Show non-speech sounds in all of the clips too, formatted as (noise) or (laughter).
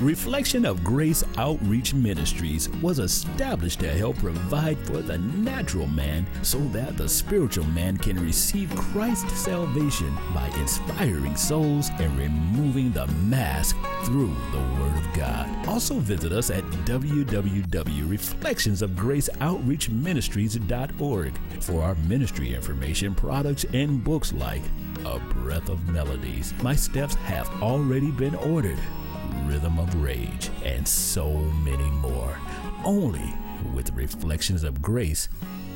Reflection of Grace Outreach Ministries was established to help provide for the natural man so that the spiritual man can receive Christ's salvation by inspiring souls and removing the mask through the Word of God. Also visit us at www.reflectionsofgraceoutreachministries.org for our ministry information, products, and books like A Breath of Melodies. My steps have already been ordered. Rhythm of Rage, and so many more. Only with Reflections of Grace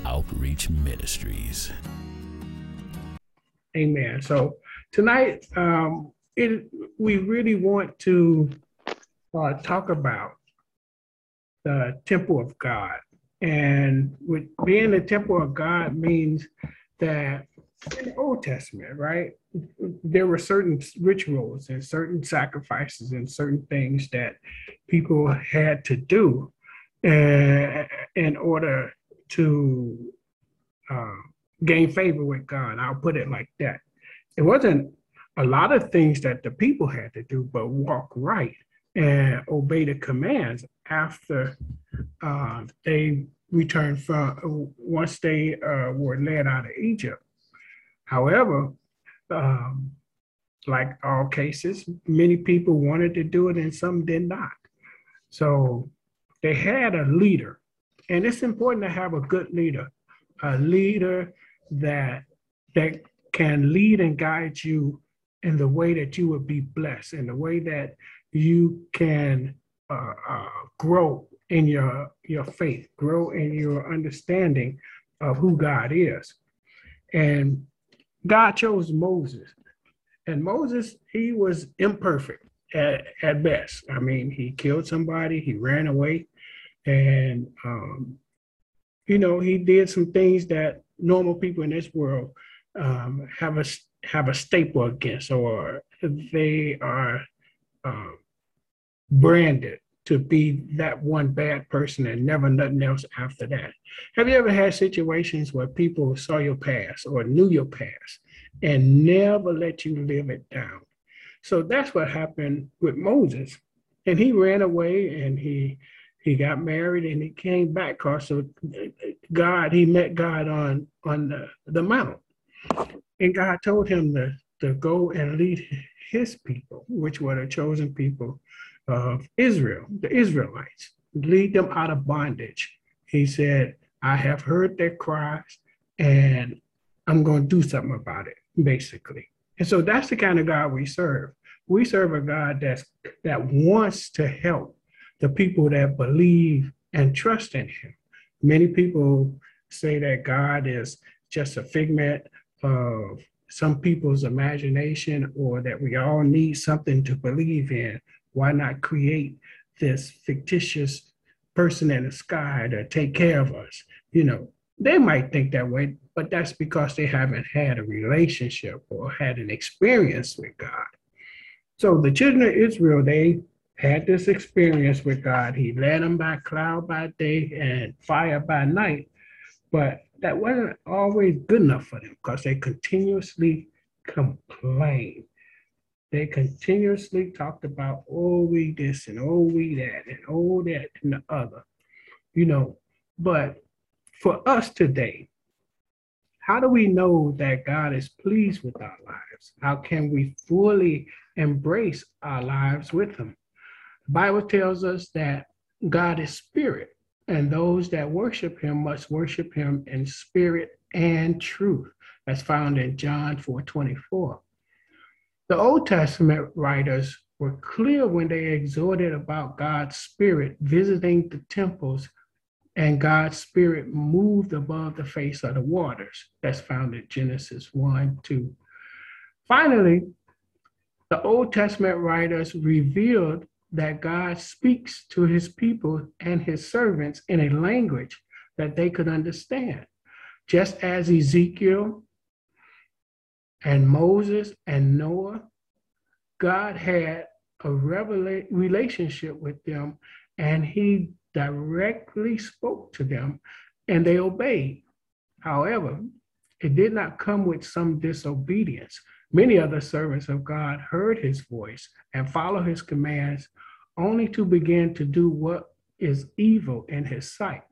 Outreach Ministries. Amen. So tonight, um, it, we really want to uh, talk about the temple of God. And with being the temple of God means that in the Old Testament, right? There were certain rituals and certain sacrifices and certain things that people had to do uh, in order to uh, gain favor with God. I'll put it like that. It wasn't a lot of things that the people had to do, but walk right and obey the commands after uh, they returned from once they uh, were led out of Egypt. However, um, like all cases, many people wanted to do it and some did not. So they had a leader, and it's important to have a good leader, a leader that that can lead and guide you in the way that you would be blessed, in the way that you can uh, uh, grow in your your faith, grow in your understanding of who God is. And God chose Moses. And Moses, he was imperfect at, at best. I mean, he killed somebody, he ran away, and, um, you know, he did some things that normal people in this world um, have a have a staple against, or they are um, branded to be that one bad person and never nothing else after that. Have you ever had situations where people saw your past or knew your past and never let you live it down? So that's what happened with Moses. And he ran away and he he got married and he came back because of God, he met God on on the, the mount. And God told him to, to go and lead his people, which were the chosen people of Israel, the Israelites, lead them out of bondage. He said, I have heard their cries and I'm going to do something about it, basically. And so that's the kind of God we serve. We serve a God that's, that wants to help the people that believe and trust in Him. Many people say that God is just a figment of some people's imagination or that we all need something to believe in why not create this fictitious person in the sky to take care of us? You know, they might think that way, but that's because they haven't had a relationship or had an experience with God. So the children of Israel, they had this experience with God. He led them by cloud by day and fire by night, but that wasn't always good enough for them because they continuously complained they continuously talked about, oh, we this and oh, we that and oh, that and the other, you know. But for us today, how do we know that God is pleased with our lives? How can we fully embrace our lives with Him? The Bible tells us that God is spirit, and those that worship Him must worship Him in spirit and truth. That's found in John 4 24. The Old Testament writers were clear when they exhorted about God's Spirit visiting the temples and God's Spirit moved above the face of the waters. That's found in Genesis 1 2. Finally, the Old Testament writers revealed that God speaks to his people and his servants in a language that they could understand. Just as Ezekiel and Moses and Noah, God had a revela- relationship with them and he directly spoke to them and they obeyed. However, it did not come with some disobedience. Many other servants of God heard his voice and followed his commands only to begin to do what is evil in his sight.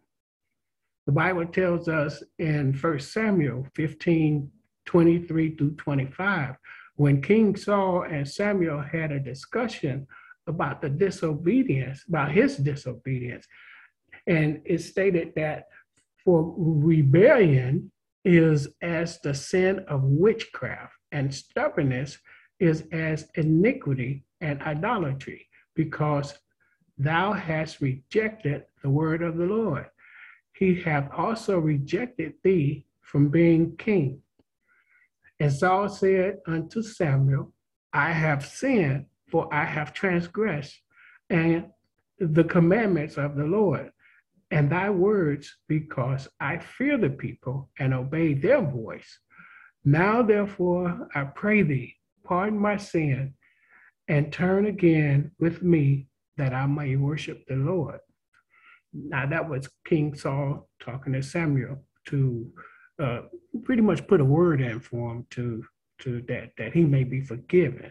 The Bible tells us in 1 Samuel 15 23 through 25, when King Saul and Samuel had a discussion about the disobedience, about his disobedience. And it stated that for rebellion is as the sin of witchcraft, and stubbornness is as iniquity and idolatry, because thou hast rejected the word of the Lord. He hath also rejected thee from being king. And Saul said unto Samuel, I have sinned, for I have transgressed and the commandments of the Lord and thy words, because I fear the people and obey their voice. Now, therefore, I pray thee, pardon my sin and turn again with me that I may worship the Lord. Now, that was King Saul talking to Samuel to uh, pretty much put a word in for him to, to that, that he may be forgiven.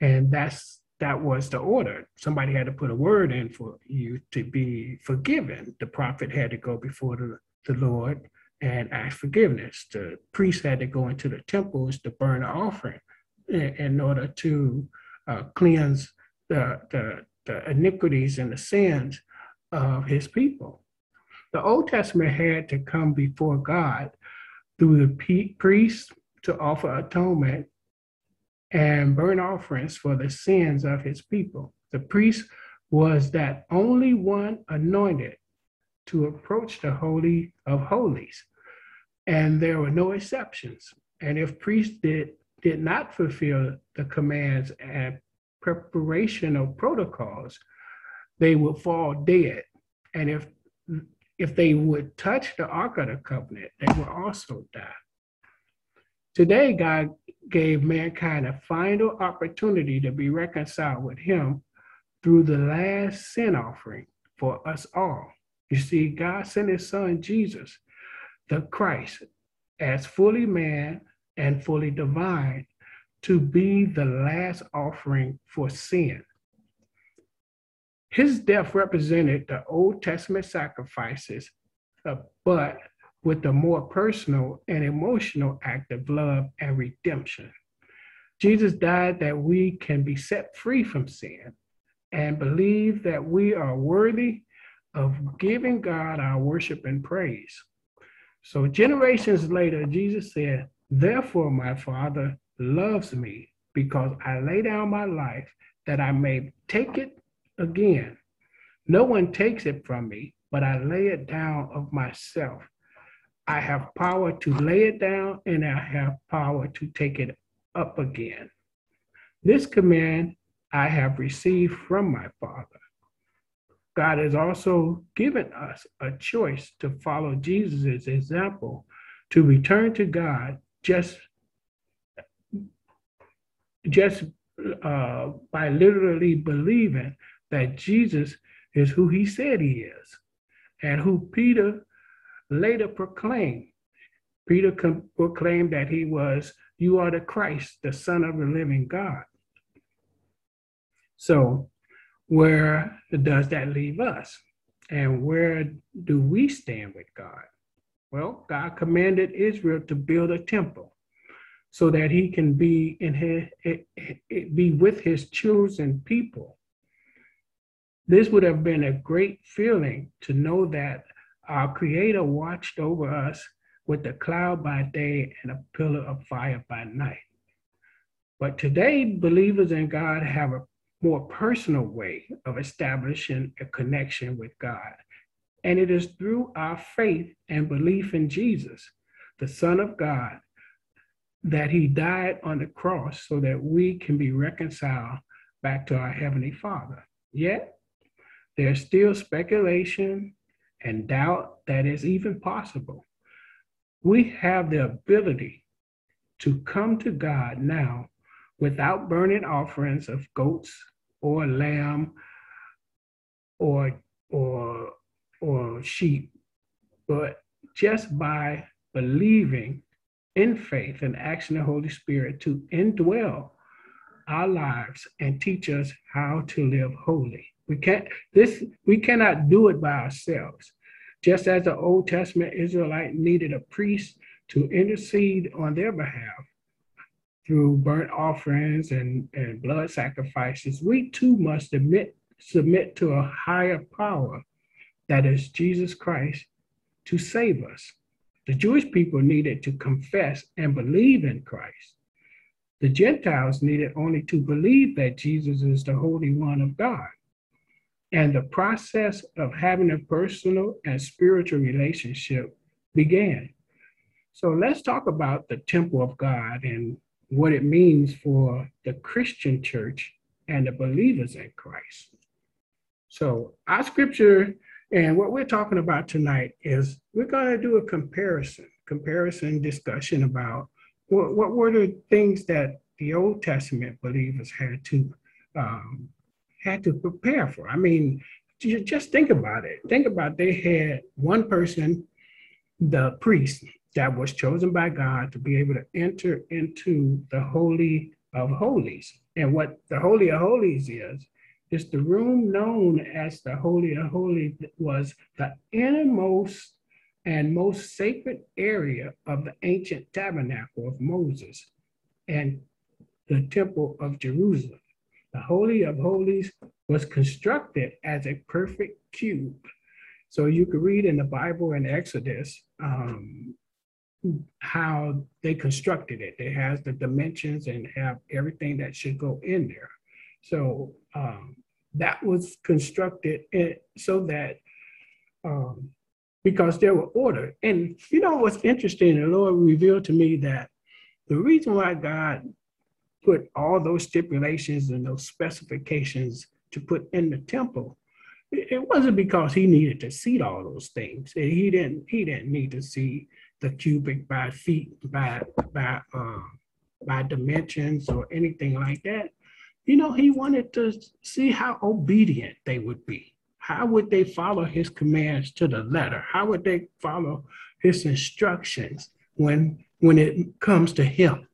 And that's that was the order. Somebody had to put a word in for you to be forgiven. The prophet had to go before the, the Lord and ask forgiveness. The priest had to go into the temples to burn an offering in, in order to uh, cleanse the, the, the iniquities and the sins of his people. The Old Testament had to come before God through the priest to offer atonement and burn offerings for the sins of his people. The priest was that only one anointed to approach the Holy of Holies, and there were no exceptions. And if priests did, did not fulfill the commands and preparation of protocols, they would fall dead. And if if they would touch the Ark of the Covenant, they would also die. Today, God gave mankind a final opportunity to be reconciled with Him through the last sin offering for us all. You see, God sent His Son Jesus, the Christ, as fully man and fully divine to be the last offering for sin. His death represented the Old Testament sacrifices, uh, but with a more personal and emotional act of love and redemption. Jesus died that we can be set free from sin and believe that we are worthy of giving God our worship and praise. So, generations later, Jesus said, Therefore, my Father loves me because I lay down my life that I may take it again. No one takes it from me, but I lay it down of myself. I have power to lay it down and I have power to take it up again. This command I have received from my Father. God has also given us a choice to follow Jesus' example to return to God just, just uh, by literally believing that Jesus is who he said he is and who Peter later proclaimed. Peter proclaimed that he was, You are the Christ, the Son of the living God. So, where does that leave us? And where do we stand with God? Well, God commanded Israel to build a temple so that he can be in his, eh, eh, eh, be with his chosen people. This would have been a great feeling to know that our Creator watched over us with a cloud by day and a pillar of fire by night. But today, believers in God have a more personal way of establishing a connection with God. And it is through our faith and belief in Jesus, the Son of God, that He died on the cross so that we can be reconciled back to our Heavenly Father. Yet, there's still speculation and doubt that is even possible. We have the ability to come to God now without burning offerings of goats or lamb or or or sheep, but just by believing in faith and asking the Holy Spirit to indwell our lives and teach us how to live holy. We can't this we cannot do it by ourselves. Just as the Old Testament Israelite needed a priest to intercede on their behalf through burnt offerings and, and blood sacrifices, we too must admit, submit to a higher power that is Jesus Christ to save us. The Jewish people needed to confess and believe in Christ. The Gentiles needed only to believe that Jesus is the Holy One of God. And the process of having a personal and spiritual relationship began. So let's talk about the temple of God and what it means for the Christian church and the believers in Christ. So, our scripture and what we're talking about tonight is we're going to do a comparison, comparison discussion about what, what were the things that the Old Testament believers had to um, had to prepare for. I mean, just think about it. Think about they had one person, the priest, that was chosen by God to be able to enter into the Holy of Holies. And what the Holy of Holies is, is the room known as the Holy of Holies was the innermost and most sacred area of the ancient tabernacle of Moses and the temple of Jerusalem. The Holy of Holies was constructed as a perfect cube. So you could read in the Bible in Exodus um, how they constructed it. It has the dimensions and have everything that should go in there. So um, that was constructed so that um, because there were order. And you know what's interesting? The Lord revealed to me that the reason why God put all those stipulations and those specifications to put in the temple, it wasn't because he needed to see all those things. He didn't. He didn't need to see the cubic by feet by by uh, by dimensions or anything like that. You know, he wanted to see how obedient they would be. How would they follow his commands to the letter? How would they follow his instructions when when it comes to him?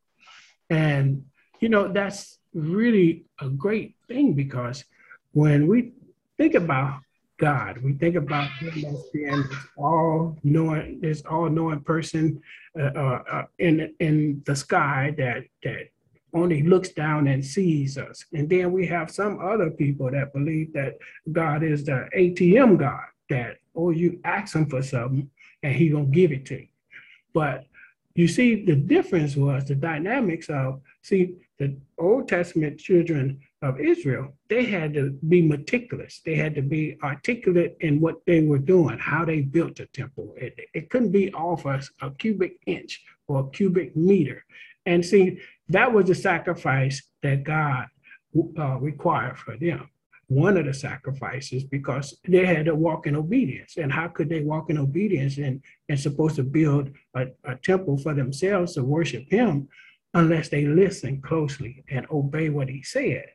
And you know, that's really a great thing because when we think about God. We think about him as being all knowing, this all knowing person uh, uh, uh, in in the sky that that only looks down and sees us. And then we have some other people that believe that God is the ATM God that oh you ask him for something and he gonna give it to you. But you see the difference was the dynamics of see the Old Testament children of Israel, they had to be meticulous. They had to be articulate in what they were doing, how they built the temple. It, it couldn't be off a, a cubic inch or a cubic meter. And see, that was the sacrifice that God uh, required for them. One of the sacrifices because they had to walk in obedience. And how could they walk in obedience and, and supposed to build a, a temple for themselves to worship Him unless they listen closely and obey what He said?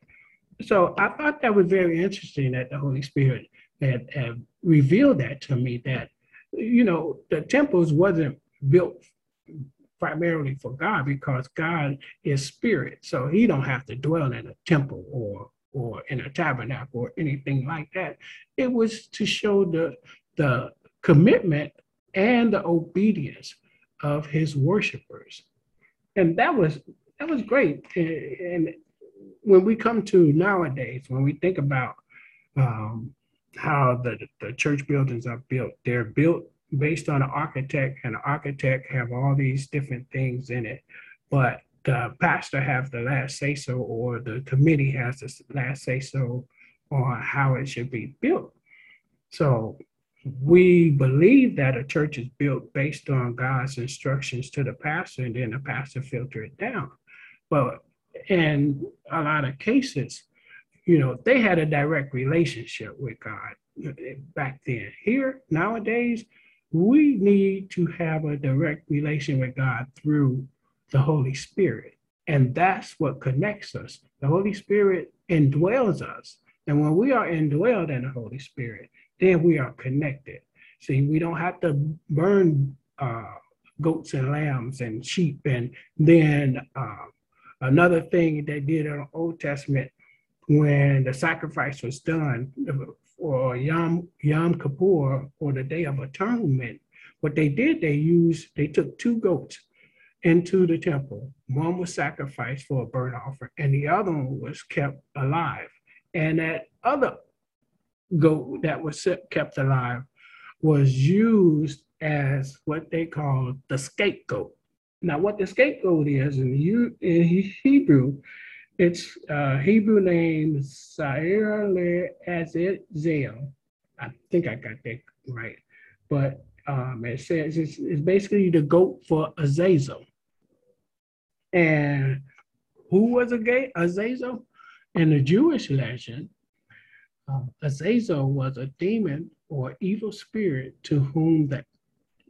so I thought that was very interesting that the Holy Spirit had, had revealed that to me that, you know, the temples wasn't built primarily for God because God is spirit. So he don't have to dwell in a temple or or in a tabernacle or anything like that. It was to show the the commitment and the obedience of his worshipers. And that was that was great. And when we come to nowadays, when we think about um, how the, the church buildings are built, they're built based on an architect, and the architect have all these different things in it. But the pastor has the last say so, or the committee has the last say so on how it should be built. So we believe that a church is built based on God's instructions to the pastor, and then the pastor filter it down. But in a lot of cases, you know, they had a direct relationship with God back then. Here, nowadays, we need to have a direct relation with God through the Holy Spirit. And that's what connects us. The Holy Spirit indwells us. And when we are indwelled in the Holy Spirit, then we are connected. See, we don't have to burn uh, goats and lambs and sheep and then uh, another thing they did in the Old Testament when the sacrifice was done for Yom, Yom Kippur or the Day of Atonement, what they did, they used, they took two goats into the temple. One was sacrificed for a burnt offering, and the other one was kept alive. And that other goat that was kept alive was used as what they call the scapegoat. Now, what the scapegoat is in, in Hebrew, its uh, Hebrew name is Sair Le Azazel. I think I got that right. But um, it says it's, it's basically the goat for Azazel. And who was a gay Azazel? In the Jewish legend, uh, Azazel was a demon or evil spirit to whom the,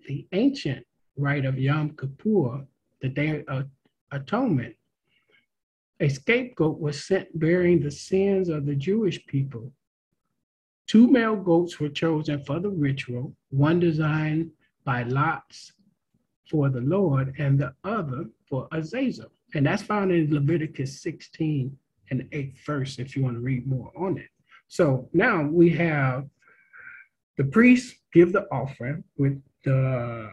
the ancient rite of Yom Kippur, the Day of Atonement, a scapegoat was sent bearing the sins of the Jewish people. Two male goats were chosen for the ritual, one designed by lots for the Lord and the other for Azazel. And that's found in Leviticus 16 and 8 verse if you want to read more on it. So now we have the priest give the offering with the,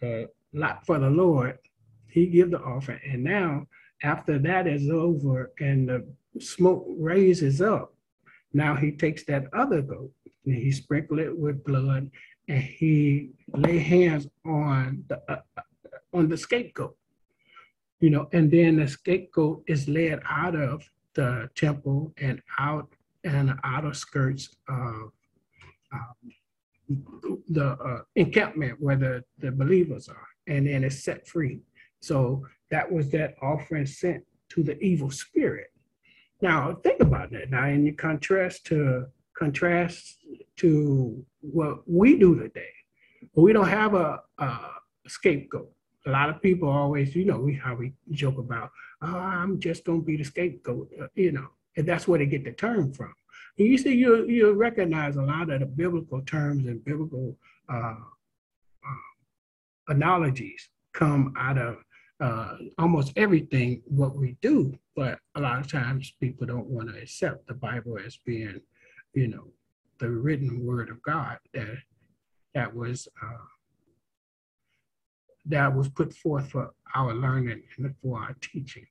the lot for the Lord. He give the offering. And now after that is over and the smoke raises up, now he takes that other goat and he sprinkle it with blood and he lay hands on the uh, uh on the scapegoat you know and then the scapegoat is led out of the temple and out and the outer skirts of um, the uh, encampment where the, the believers are and then it's set free so that was that offering sent to the evil spirit now think about that now in your contrast to contrast to what we do today. We don't have a, a scapegoat. A lot of people always, you know, we how we joke about, oh, I'm just gonna be the scapegoat, uh, you know, and that's where they get the term from. And you see, you you recognize a lot of the biblical terms and biblical uh, uh, analogies come out of uh, almost everything what we do, but a lot of times people don't want to accept the Bible as being you know, the written word of God that that was uh, that was put forth for our learning and for our teaching.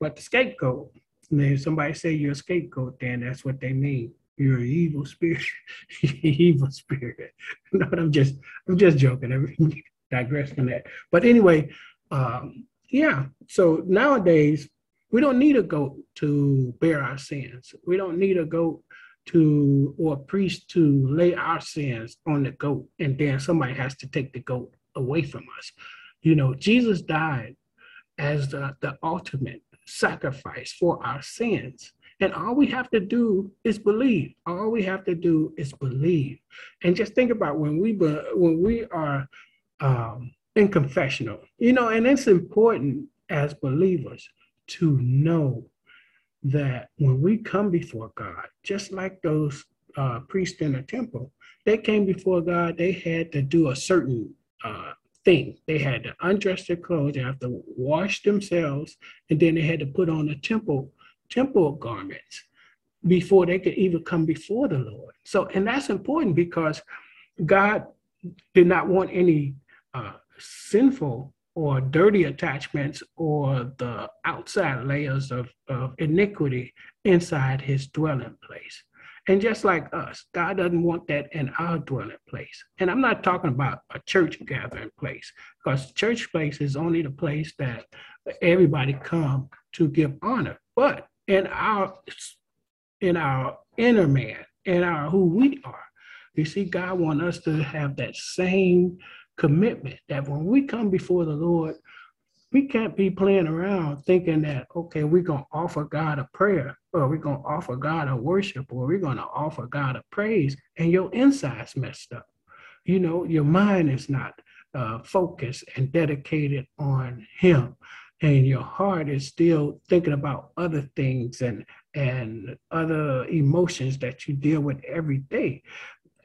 But the scapegoat, if somebody say you're a scapegoat, then that's what they mean. You're an evil spirit, (laughs) evil spirit. (laughs) no, I'm just I'm just joking. I (laughs) digress from that. But anyway, um, yeah. So nowadays we don't need a goat to bear our sins. We don't need a goat to or a priest to lay our sins on the goat and then somebody has to take the goat away from us you know jesus died as the, the ultimate sacrifice for our sins. And all we have to do is believe. All we have to do is believe. And just think about when we when we are um, in confessional you know and it's important as believers to know that when we come before God, just like those uh, priests in the temple, they came before God, they had to do a certain uh, thing. They had to undress their clothes, they have to wash themselves, and then they had to put on the temple temple garments before they could even come before the Lord. So, and that's important because God did not want any uh, sinful or dirty attachments or the outside layers of, of iniquity inside his dwelling place. And just like us, God doesn't want that in our dwelling place. And I'm not talking about a church gathering place, because church place is only the place that everybody come to give honor. But in our in our inner man, in our who we are, you see, God want us to have that same commitment that when we come before the Lord, we can't be playing around thinking that, okay, we're going to offer God a prayer or we're going to offer God a worship or we're going to offer God a praise and your inside's messed up. You know, your mind is not uh, focused and dedicated on Him. And your heart is still thinking about other things and and other emotions that you deal with every day.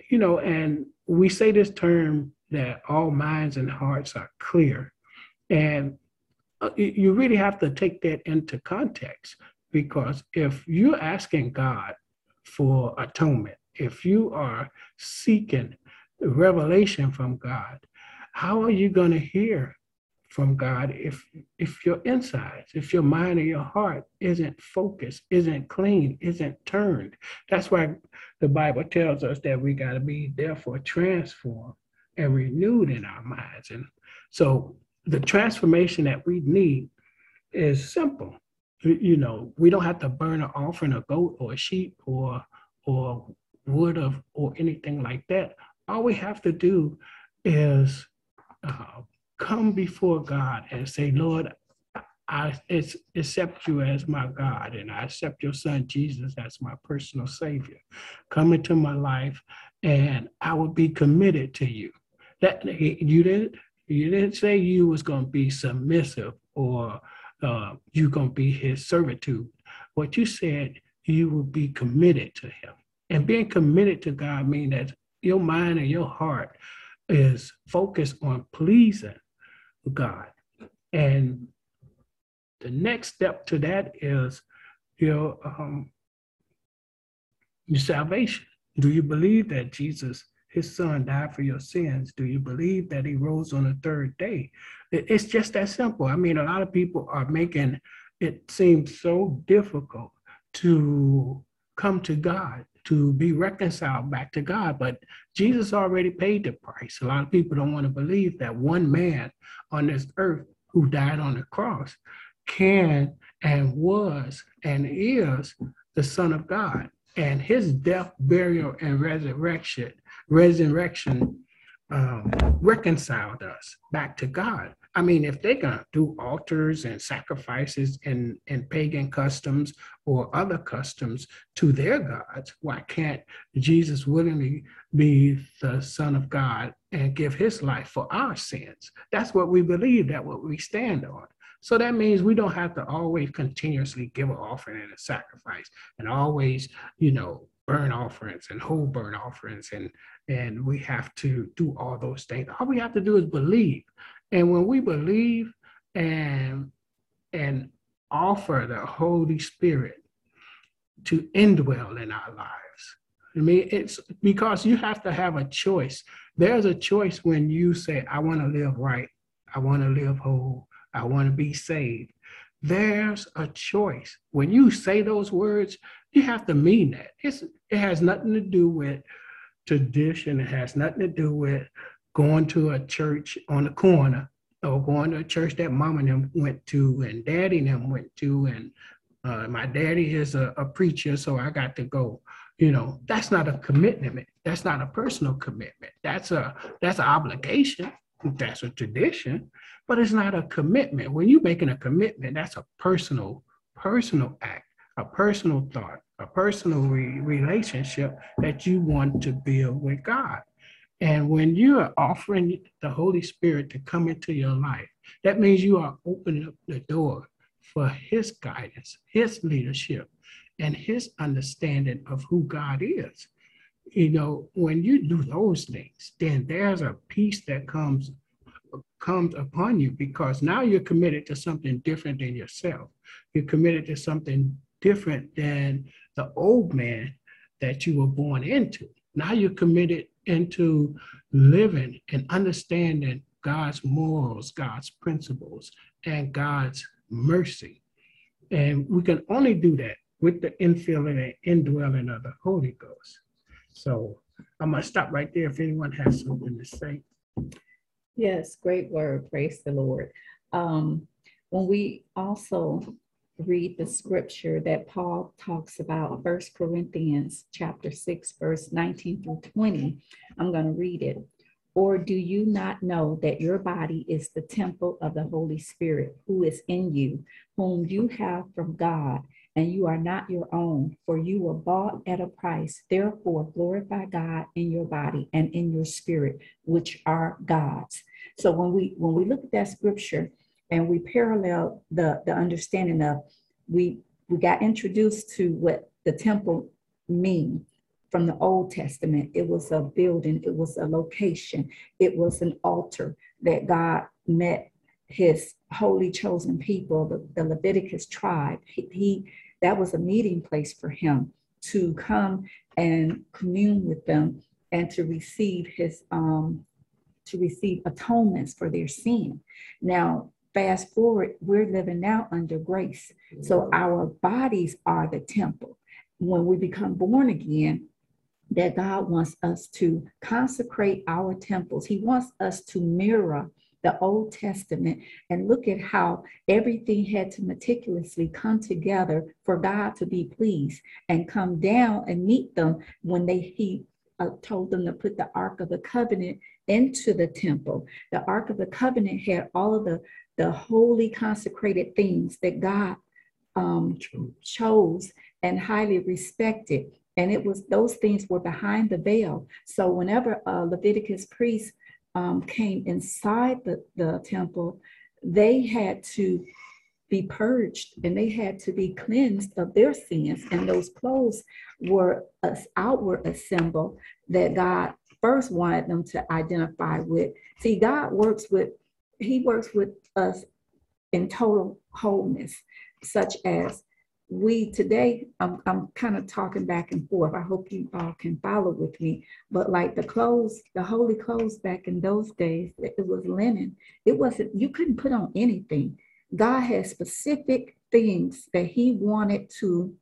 You know, and we say this term that all minds and hearts are clear. And Uh, you really have to take that into context because if you're asking God for atonement, if you are seeking revelation from God, how are you going to hear from God if if your insides, if your mind and your heart isn't focused, isn't clean, isn't turned? That's why the Bible tells us that we got to be therefore transformed and renewed in our minds. And so the transformation that we need is simple. You know, we don't have to burn an offering, a goat or a sheep or or wood of or anything like that. All we have to do is uh, come before God and say, Lord, I accept you as my God, and I accept your son Jesus as my personal Savior. Come into my life, and I will be committed to you. That you didn't you didn't say you was going to be submissive or uh, you going to be his servitude. What you said, you will be committed to him. And being committed to God means that your mind and your heart is focused on pleasing God. And the next step to that is your um, your salvation. Do you believe that Jesus his son died for your sins? Do you believe that he rose on the third day? It's just that simple. I mean, a lot of people are making it seem so difficult to come to God, to be reconciled back to God. But Jesus already paid the price. A lot of people don't want to believe that one man on this earth who died on the cross can and was and is the Son of God. And his death, burial, and resurrection resurrection um, reconciled us back to God. I mean, if they're going to do altars and sacrifices and, and pagan customs or other customs to their gods, why can't Jesus willingly be the Son of God and give his life for our sins? That's what we believe, that's what we stand on. So that means we don't have to always continuously give an offering and a sacrifice and always, you know, burn offerings and whole burn offerings and and we have to do all those things. All we have to do is believe. And when we believe and and offer the holy spirit to indwell in our lives i mean it's because you have to have a choice. There's a choice when you say i want to live right. I want to live whole. I want to be saved there's a choice when you say those words you have to mean that. It's, it has nothing to do with tradition. It has nothing to do with going to a church on the corner or going to a church that mom and them went to and daddy and them went to. And uh, my daddy is a, a preacher, so I got to go. You know, that's not a commitment. That's not a personal commitment. That's a that's an obligation. That's a tradition, but it's not a commitment. When you're making a commitment, that's a personal personal act a personal thought, a personal re- relationship that you want to build with God. And when you are offering the Holy Spirit to come into your life, that means you are opening up the door for His guidance, His leadership, and His understanding of who God is. You know, when you do those things, then there's a peace that comes comes upon you because now you're committed to something different than yourself. You're committed to something different than the old man that you were born into. Now you're committed into living and understanding God's morals, God's principles, and God's mercy. And we can only do that with the infilling and indwelling of the Holy Ghost. So I'm going to stop right there if anyone has something to say. Yes, great word. Praise the Lord. Um, when we also read the scripture that Paul talks about, First Corinthians chapter 6, verse 19 through 20. I'm going to read it. Or do you not know that your body is the temple of the Holy Spirit who is in you, whom you have from God, and you are not your own, for you were bought at a price. Therefore, glorify God in your body and in your spirit, which are God's. So when we when we look at that scripture, and we parallel the, the understanding of we we got introduced to what the temple mean from the Old Testament. It was a building, it was a location, it was an altar that God met his holy chosen people, the, the Leviticus tribe. He, he that was a meeting place for him to come and commune with them and to receive his um to receive atonements for their sin. Now, fast forward, we're living now under grace. So our bodies are the temple. When we become born again, that God wants us to consecrate our temples. He wants us to mirror the Old Testament and look at how everything had to meticulously come together for God to be pleased and come down and meet them when they he uh, told them to put the Ark of the Covenant into the temple. The Ark of the Covenant had all of the, the holy consecrated things that God um, chose and highly respected. And it was those things were behind the veil. So whenever a Leviticus priest um, came inside the, the temple, they had to be purged and they had to be cleansed of their sins. And those clothes were an outward a symbol that God first wanted them to identify with. See, God works with, He works with us in total wholeness, such as we today, I'm, I'm kind of talking back and forth. I hope you all can follow with me. But like the clothes, the holy clothes back in those days, it was linen. It wasn't, you couldn't put on anything. God had specific things that He wanted to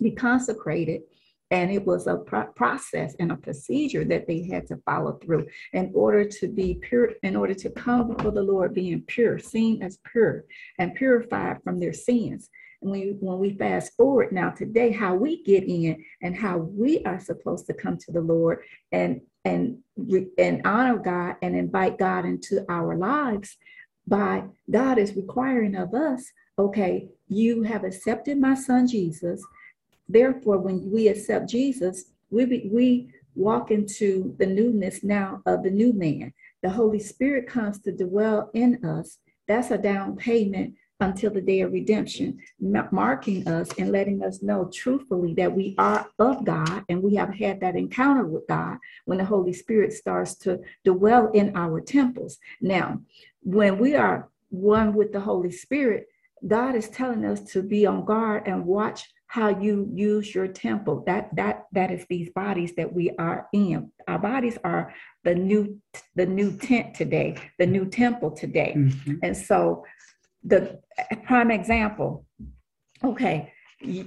be consecrated. And it was a pro- process and a procedure that they had to follow through in order to be pure, in order to come before the Lord being pure, seen as pure and purified from their sins when we, when we fast forward now today, how we get in and how we are supposed to come to the Lord and and and honor God and invite God into our lives by God is requiring of us, okay, you have accepted my son Jesus. Therefore, when we accept Jesus, we we walk into the newness now of the new man. The Holy Spirit comes to dwell in us. That's a down payment until the day of redemption, marking us and letting us know truthfully that we are of God and we have had that encounter with God when the Holy Spirit starts to dwell in our temples. Now, when we are one with the Holy Spirit, God is telling us to be on guard and watch how you use your temple. That that that is these bodies that we are in. Our bodies are the new the new tent today, the new temple today. Mm-hmm. And so the prime example. Okay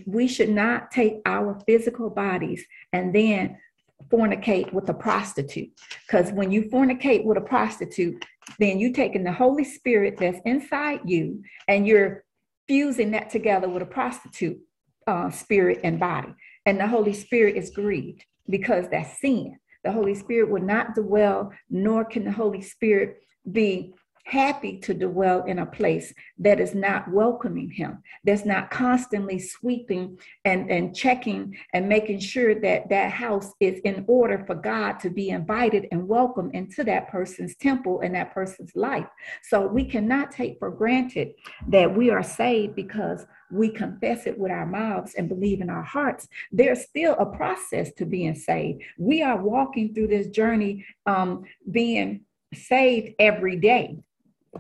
we should not take our physical bodies and then fornicate with a prostitute. Because when you fornicate with a prostitute then you're taking the holy spirit that's inside you and you're fusing that together with a prostitute uh, spirit and body. And the holy spirit is grieved because that's sin. The holy spirit will not dwell nor can the holy spirit be happy to dwell in a place that is not welcoming him, that's not constantly sweeping and, and checking and making sure that that house is in order for God to be invited and welcome into that person's temple and that person's life. So we cannot take for granted that we are saved because we confess it with our mouths and believe in our hearts, there's still a process to being saved. We are walking through this journey um, being saved every day.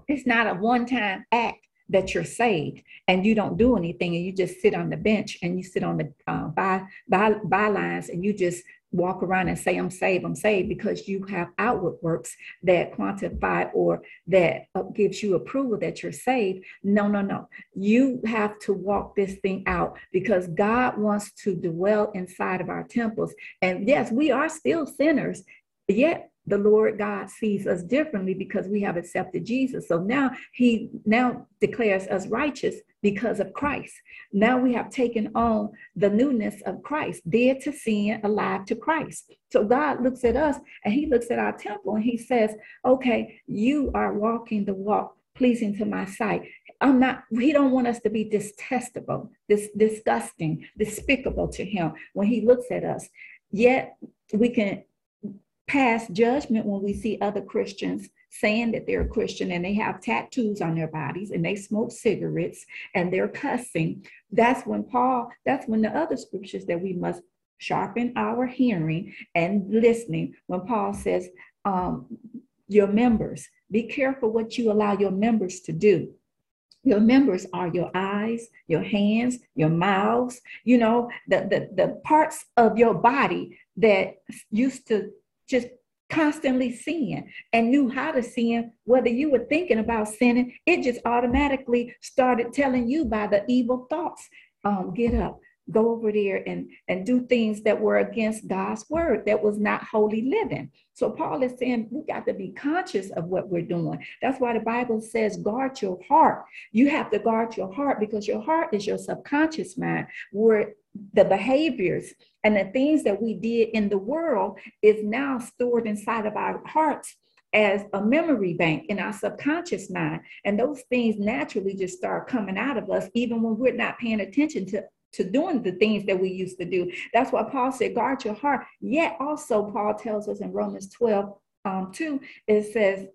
It's not a one time act that you're saved and you don't do anything and you just sit on the bench and you sit on the uh, by, by, bylines and you just walk around and say, I'm saved, I'm saved, because you have outward works that quantify or that uh, gives you approval that you're saved. No, no, no. You have to walk this thing out because God wants to dwell inside of our temples. And yes, we are still sinners, yet the Lord God sees us differently because we have accepted Jesus. So now he now declares us righteous because of Christ. Now we have taken on the newness of Christ, dead to sin, alive to Christ. So God looks at us and he looks at our temple and he says, okay, you are walking the walk pleasing to my sight. I'm not, he don't want us to be detestable, this disgusting, despicable to him when he looks at us. Yet we can pass judgment when we see other Christians saying that they're a Christian and they have tattoos on their bodies and they smoke cigarettes and they're cussing. That's when Paul, that's when the other scriptures that we must sharpen our hearing and listening when Paul says, um, your members. Be careful what you allow your members to do. Your members are your eyes, your hands, your mouths, you know, the, the, the parts of your body that used to just constantly sin and knew how to sin, whether you were thinking about sinning, it just automatically started telling you by the evil thoughts, um, get up, go over there and, and do things that were against God's word, that was not holy living. So Paul is saying we got to be conscious of what we're doing. That's why the Bible says, guard your heart. You have to guard your heart because your heart is your subconscious mind, where the behaviors and the things that we did in the world is now stored inside of our hearts as a memory bank in our subconscious mind. And those things naturally just start coming out of us, even when we're not paying attention to to doing the things that we used to do. That's why Paul said, guard your heart. Yet also, Paul tells us in Romans 12, um, 2, it says,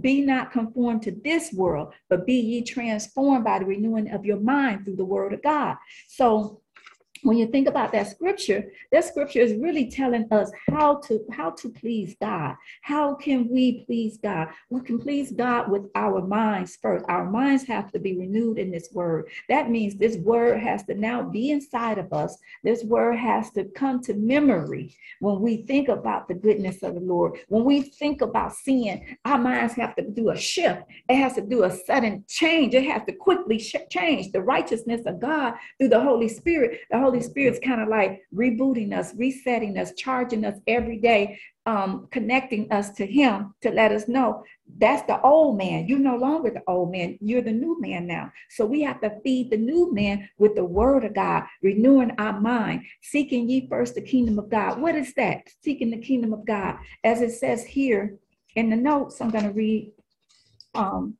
be not conformed to this world, but be ye transformed by the renewing of your mind through the word of God. So when you think about that scripture that scripture is really telling us how to how to please god. How can we please god? We can please god with our minds first. Our minds have to be renewed in this word. That means this word has to now be inside of us. This word has to come to memory when we think about the goodness of the lord. When we think about sin our minds have to do a shift. It has to do a sudden change. It has to quickly change the righteousness of god through the holy spirit the Holy Spirit's kind of like rebooting us, resetting us, charging us every day, um, connecting us to Him to let us know that's the old man. You're no longer the old man. You're the new man now. So we have to feed the new man with the word of God, renewing our mind, seeking ye first the kingdom of God. What is that? Seeking the kingdom of God. As it says here in the notes, I'm going to read. Um,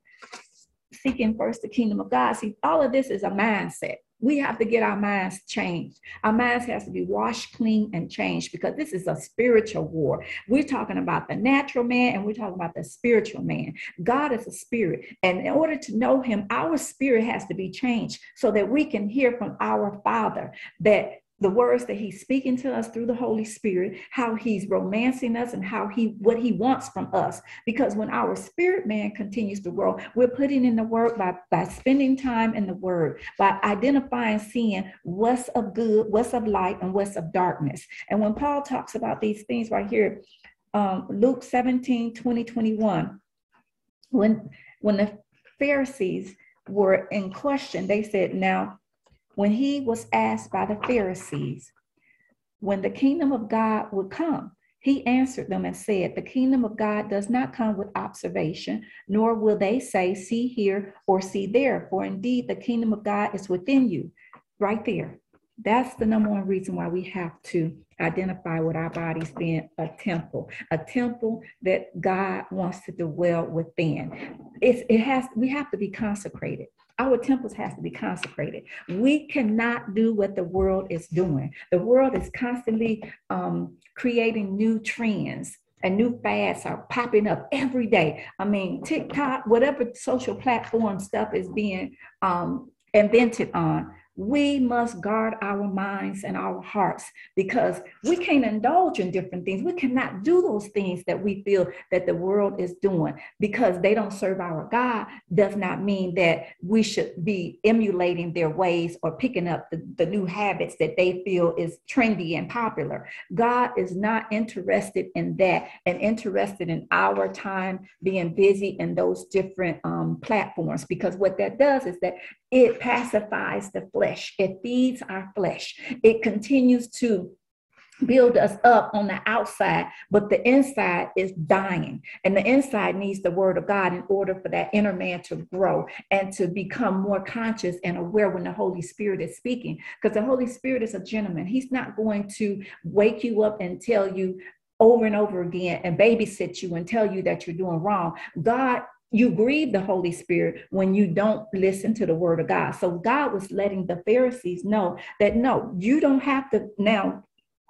seeking first the kingdom of God. See, all of this is a mindset we have to get our minds changed. Our minds has to be washed clean and changed because this is a spiritual war. We're talking about the natural man and we're talking about the spiritual man. God is a spirit. And in order to know him, our spirit has to be changed so that we can hear from our Father that the words that he's speaking to us through the holy spirit how he's romancing us and how he what he wants from us. Because when our spirit man continues to grow we're putting in the work by by spending time in the word by identifying seeing what's of good what's of light and what's of darkness. And when paul talks about these things right here um, luke 17 20 21 when when the pharisees were in question they said now when he was asked by the Pharisees when the kingdom of God would come, he answered them and said, The kingdom of God does not come with observation, nor will they say, See here or see there, for indeed the kingdom of God is within you. Right there. That's the number one reason why we have to identify with our bodies being a temple, a temple that God wants to dwell within. It's, it has, we have to be consecrated our temples has to be consecrated. We cannot do what the world is doing. The world is constantly um, creating new trends and new fads are popping up every day. I mean, TikTok, whatever social platform stuff is being um, invented on, we must guard our minds and our hearts because we can't indulge in different things. We cannot do those things that we feel that the world is doing because they don't serve our God does not mean that we should be emulating their ways or picking up the, the new habits that they feel is trendy and popular. God is not interested in that and interested in our time being busy in those different um, platforms because what that does is that it pacifies the flesh, it feeds our flesh, it continues to build us up on the outside, but the inside is dying. And the inside needs the word of God in order for that inner man to grow and to become more conscious and aware when the Holy Spirit is speaking. Because the Holy Spirit is a gentleman. He's not going to wake you up and tell you over and over again and babysit you and tell you that you're doing wrong. God you grieve the Holy Spirit when you don't listen to the word of God. So God was letting the Pharisees know that no, you don't have to now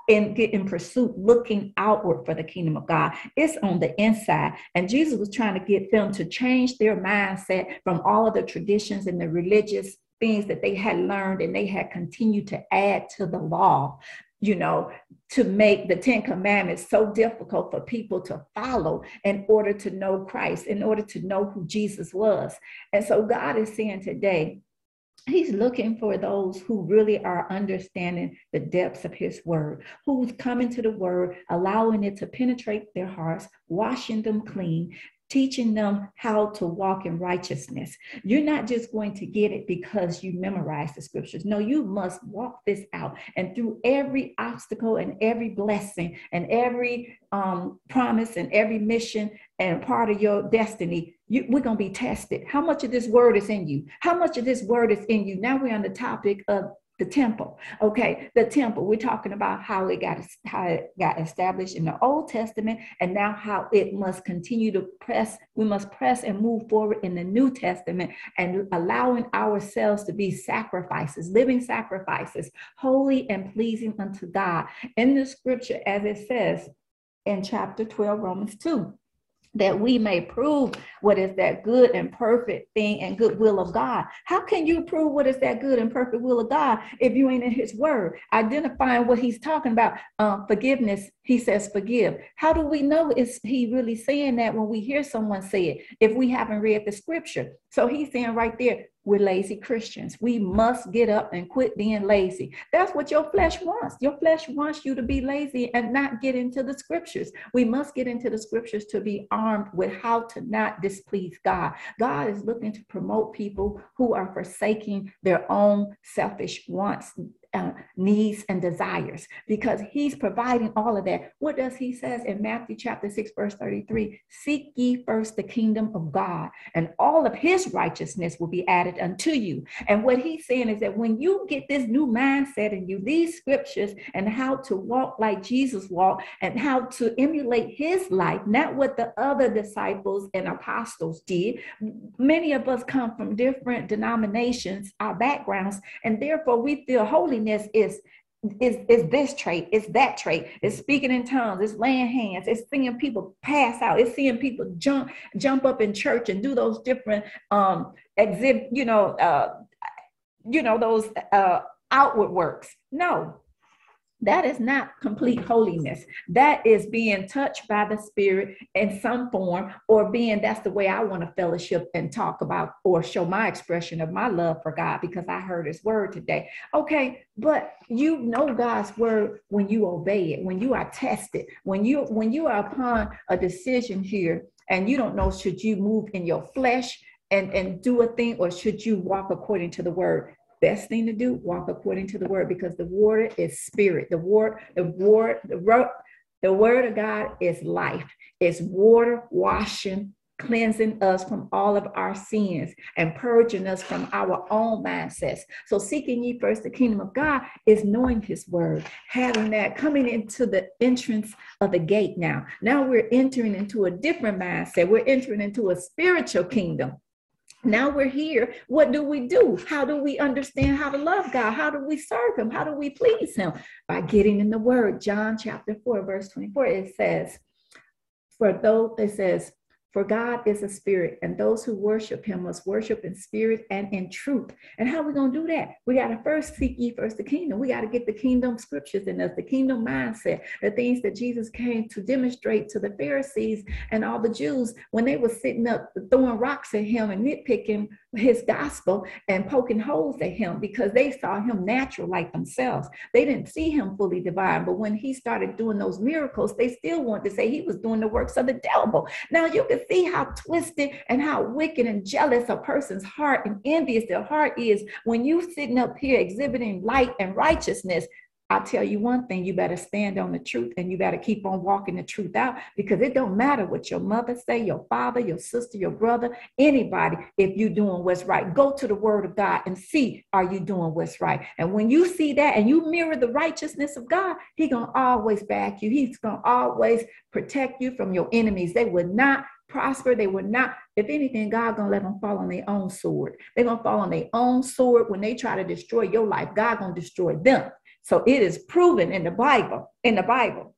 and get in pursuit looking outward for the kingdom of God. It's on the inside. And Jesus was trying to get them to change their mindset from all of the traditions and the religious things that they had learned and they had continued to add to the law you know, to make the Ten Commandments so difficult for people to follow in order to know Christ, in order to know who Jesus was. And so God is saying today, He's looking for those who really are understanding the depths of his word, who's coming to the word, allowing it to penetrate their hearts, washing them clean, teaching them how to walk in righteousness. You're not just going to get it because you memorize the scriptures. No, you must walk this out. And through every obstacle and every blessing and every um, promise and every mission and part of your destiny, you, we're going to be tested. How much of this word is in you? How much of this word is in you? Now we're on the topic of the temple. Okay, the temple. We're talking about how it got how it got established in the Old Testament, and now how it must continue to press. We must press and move forward in the New Testament, and allowing ourselves to be sacrifices, living sacrifices, holy and pleasing unto God. In the Scripture, as it says in chapter twelve, Romans two that we may prove what is that good and perfect thing and good will of God. How can you prove what is that good and perfect will of God if you ain't in his word? Identifying what he's talking about, uh, forgiveness, he says forgive. How do we know is he really saying that when we hear someone say it if we haven't read the scripture? So he's saying right there, we're lazy Christians. We must get up and quit being lazy. That's what your flesh wants. Your flesh wants you to be lazy and not get into the scriptures. We must get into the scriptures to be armed with how to not displease God. God is looking to promote people who are forsaking their own selfish wants, uh, needs and desires because he's providing all of that. What does he says in Matthew chapter 6 verse 33? Seek ye first the kingdom of God and all of his righteousness will be added unto you. And what he's saying is that when you get this new mindset in you, these scriptures and how to walk like Jesus walked and how to emulate his life, not what the other disciples and apostles did. Many of us come from different denominations, our backgrounds, and therefore we feel holy holiness is is is this trait, it's that trait, it's speaking in tongues, it's laying hands, it's seeing people pass out, it's seeing people jump jump up in church and do those different um exhibit, you know, uh you know, those uh outward works. No, that is not complete holiness. That is being touched by the Spirit in some form, or being that's the way I want to fellowship and talk about or show my expression of my love for God because I heard His word today. Okay, but you know God's word when you obey it, when you are tested, when you when you are upon a decision here and you don't know should you move in your flesh and and do a thing or should you walk according to the word best thing to do walk according to the word because the water is spirit the word the word the word the word of god is life it's water washing cleansing us from all of our sins and purging us from our own mindsets. So, seeking ye first the kingdom of God is knowing his word, having that coming into the entrance of the gate now. Now we're entering into a different mindset. We're entering into a spiritual kingdom now we're here. What do we do? How do we understand how to love God? How do we serve Him? How do we please Him? By getting in the Word. John chapter 4, verse 24, it says, For though it says, for God is a spirit, and those who worship him must worship in spirit and in truth. And how are we going to do that? We got to first seek ye first the kingdom. We got to get the kingdom scriptures in us, the kingdom mindset, the things that Jesus came to demonstrate to the Pharisees and all the Jews when they were sitting up throwing rocks at him and nitpicking his gospel and poking holes at him because they saw him natural like themselves. They didn't see him fully divine. But when he started doing those miracles, they still wanted to say he was doing the works of the devil. Now you can see how twisted and how wicked and jealous a person's heart and envious their heart is when you sitting up here exhibiting light and righteousness I'll tell you one thing, you better stand on the truth and you better keep on walking the truth out because it don't matter what your mother say, your father, your sister, your brother, anybody, if you're doing what's right. Go to the word of God and see, are you doing what's right? And when you see that and you mirror the righteousness of God, he going to always back you. He's going to always protect you from your enemies. They would not prosper. They would not, if anything, God gonna let them fall on their own sword. They're gonna fall on their own sword when they try to destroy your life. God gonna destroy them. So it is proven in the Bible, in the Bible.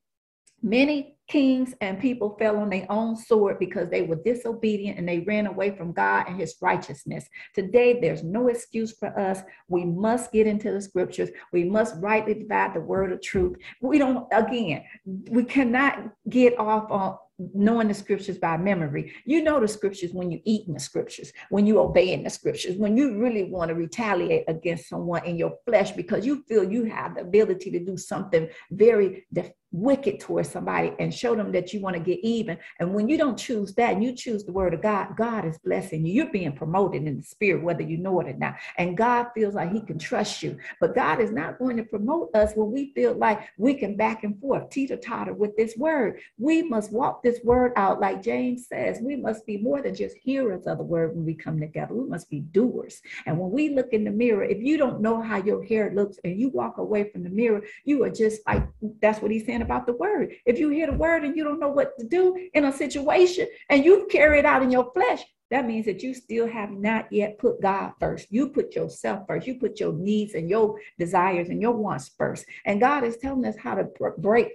Many Kings and people fell on their own sword because they were disobedient and they ran away from God and his righteousness. Today, there's no excuse for us. We must get into the scriptures. We must rightly divide the word of truth. We don't, again, we cannot get off on knowing the scriptures by memory. You know the scriptures when you eat in the scriptures, when you obey in the scriptures, when you really want to retaliate against someone in your flesh because you feel you have the ability to do something very wicked towards somebody and show them that you want to get even. And when you don't choose that and you choose the word of God, God is blessing you. You're being promoted in the spirit, whether you know it or not. And God feels like he can trust you. But God is not going to promote us when we feel like we can back and forth, teeter totter with this word. We must walk this word out, like James says. We must be more than just hearers of the word when we come together. We must be doers. And when we look in the mirror, if you don't know how your hair looks and you walk away from the mirror, you are just like, that's what he's saying about the word. If you hear the word and you don't know what to do in a situation and you carry it out in your flesh, that means that you still have not yet put God first. You put yourself first. You put your needs and your desires and your wants first. And God is telling us how to break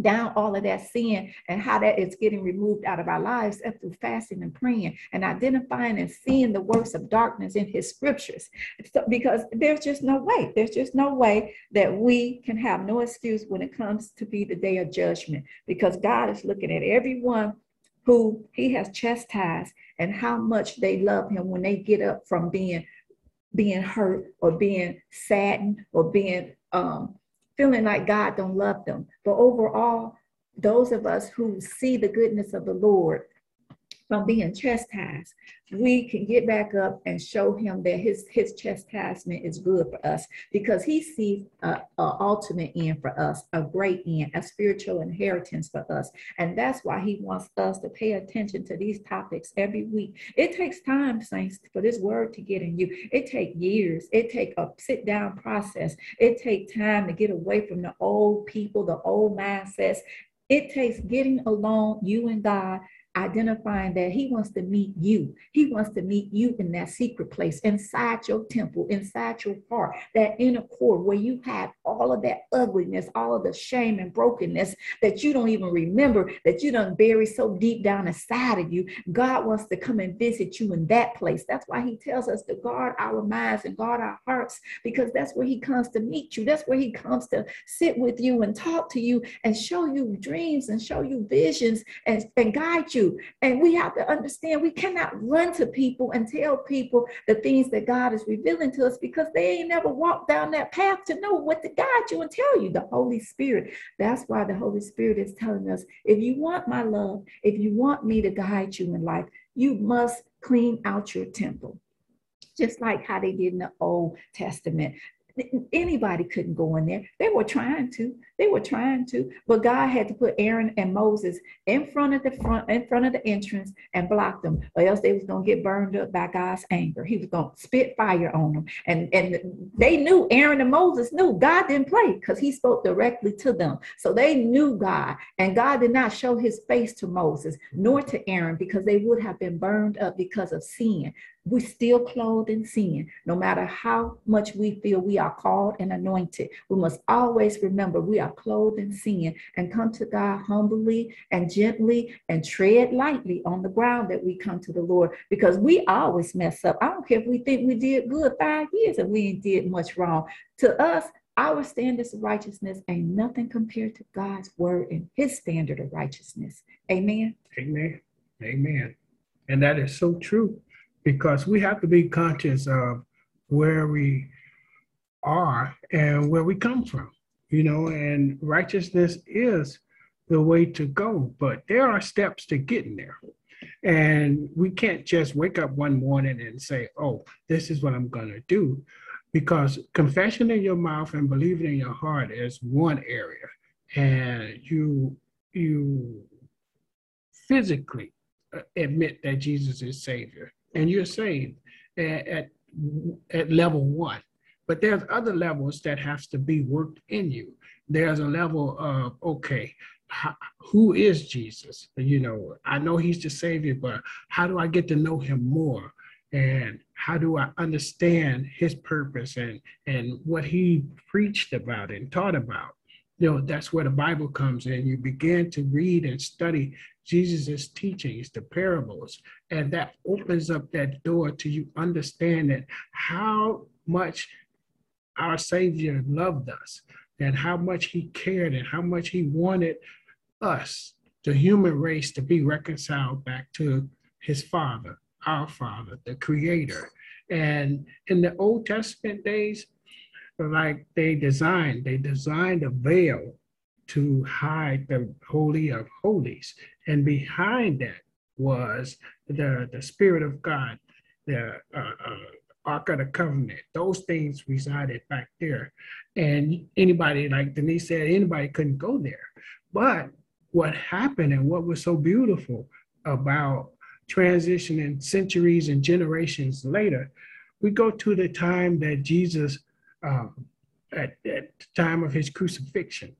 down all of that sin and how that is getting removed out of our lives through fasting and praying and identifying and seeing the works of darkness in his scriptures. So, because there's just no way there's just no way that we can have no excuse when it comes to be the day of judgment because god is looking at everyone who he has chastised and how much they love him when they get up from being being hurt or being saddened or being um feeling like God don't love them. But overall, those of us who see the goodness of the Lord from being chastised, we can get back up and show him that his, his chastisement is good for us because he sees an ultimate end for us, a great end, a spiritual inheritance for us. And that's why he wants us to pay attention to these topics every week. It takes time, saints, for this word to get in you. It takes years. It takes a sit down process. It takes time to get away from the old people, the old mindsets. It takes getting alone, you and God, identifying that he wants to meet you. He wants to meet you in that secret place, inside your temple, inside your heart, that inner core where you have all of that ugliness, all of the shame and brokenness that you don't even remember, that you don't bury so deep down inside of you. God wants to come and visit you in that place. That's why he tells us to guard our minds and guard our hearts, because that's where he comes to meet you. That's where he comes to sit with you and talk to you and show you dreams and show you visions and, and guide you you. And we have to understand we cannot run to people and tell people the things that God is revealing to us because they ain't never walked down that path to know what to guide you and tell you. The Holy Spirit. That's why the Holy Spirit is telling us if you want my love, if you want me to guide you in life, you must clean out your temple just like how they did in the Old Testament anybody couldn't go in there. They were trying to. They were trying to, but God had to put Aaron and Moses in front of the front, in front of the entrance, and block them, or else they was gonna get burned up by God's anger. He was gonna spit fire on them, and and they knew Aaron and Moses knew God didn't play because He spoke directly to them, so they knew God, and God did not show His face to Moses nor to Aaron because they would have been burned up because of sin we still clothed in sin. No matter how much we feel we are called and anointed, we must always remember we are clothed in sin and come to God humbly and gently and tread lightly on the ground that we come to the Lord because we always mess up. I don't care if we think we did good five years and we did much wrong. To us, our standards of righteousness ain't nothing compared to God's word and his standard of righteousness. Amen. Amen. Amen. And that is so true because we have to be conscious of where we are and where we come from, you know, and righteousness is the way to go, but there are steps to getting there. And we can't just wake up one morning and say, oh, this is what I'm going to do. Because confession in your mouth and believing in your heart is one area. And you, you physically uh, admit that Jesus is Savior and you're saved at, at, at level one. But there's other levels that has to be worked in you. There's a level of, okay, how, who is Jesus? You know, I know he's the savior, but how do I get to know him more? And how do I understand his purpose and, and what he preached about and taught about? you know, that's where the Bible comes in. You begin to read and study Jesus' teachings, the parables, and that opens up that door to you understanding how much our Savior loved us and how much he cared and how much he wanted us, the human race, to be reconciled back to his Father, our Father, the Creator. And in the Old Testament days, like they designed, they designed a veil to hide the Holy of Holies. And behind that was the, the Spirit of God, the uh, uh, Ark of the Covenant. Those things resided back there. And anybody, like Denise said, anybody couldn't go there. But what happened and what was so beautiful about transitioning centuries and generations later, we go to the time that Jesus um, at, at the time of his crucifixion.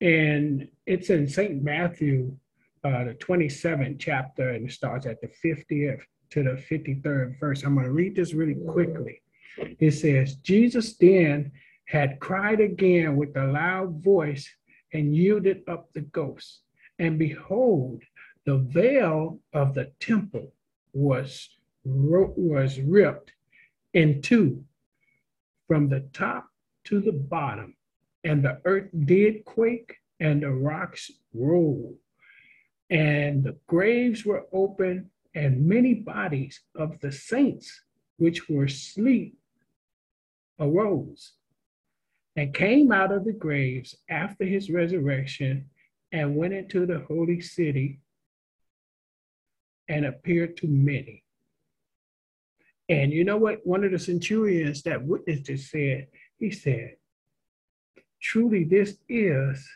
And it's in St. Matthew, uh, the 27th chapter, and it starts at the 50th to the 53rd verse. I'm going to read this really quickly. It says, Jesus then had cried again with a loud voice and yielded up the ghost. And behold, the veil of the temple was, was ripped in two from the top to the bottom, and the earth did quake, and the rocks rolled, and the graves were open, and many bodies of the saints which were asleep arose and came out of the graves after his resurrection and went into the holy city and appeared to many. And you know what? One of the centurions that witnessed it said, he said, truly this is,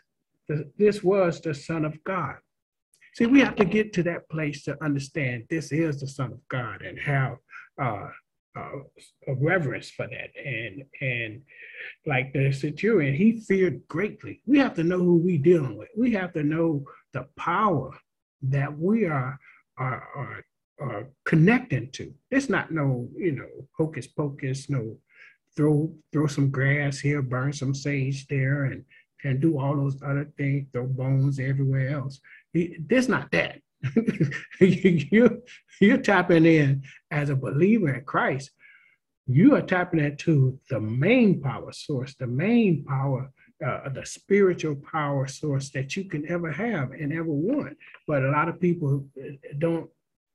this was the Son of God. See, we have to get to that place to understand this is the Son of God and have uh, uh, a reverence for that. And and like the centurion, he feared greatly. We have to know who we're dealing with. We have to know the power that we are are, are uh, connecting to. It's not no, you know, hocus pocus, no throw throw some grass here, burn some sage there, and and do all those other things, throw bones everywhere else. This not that. (laughs) you you're tapping in as a believer in Christ. You are tapping into the main power source, the main power, uh, the spiritual power source that you can ever have and ever want. But a lot of people uh, don't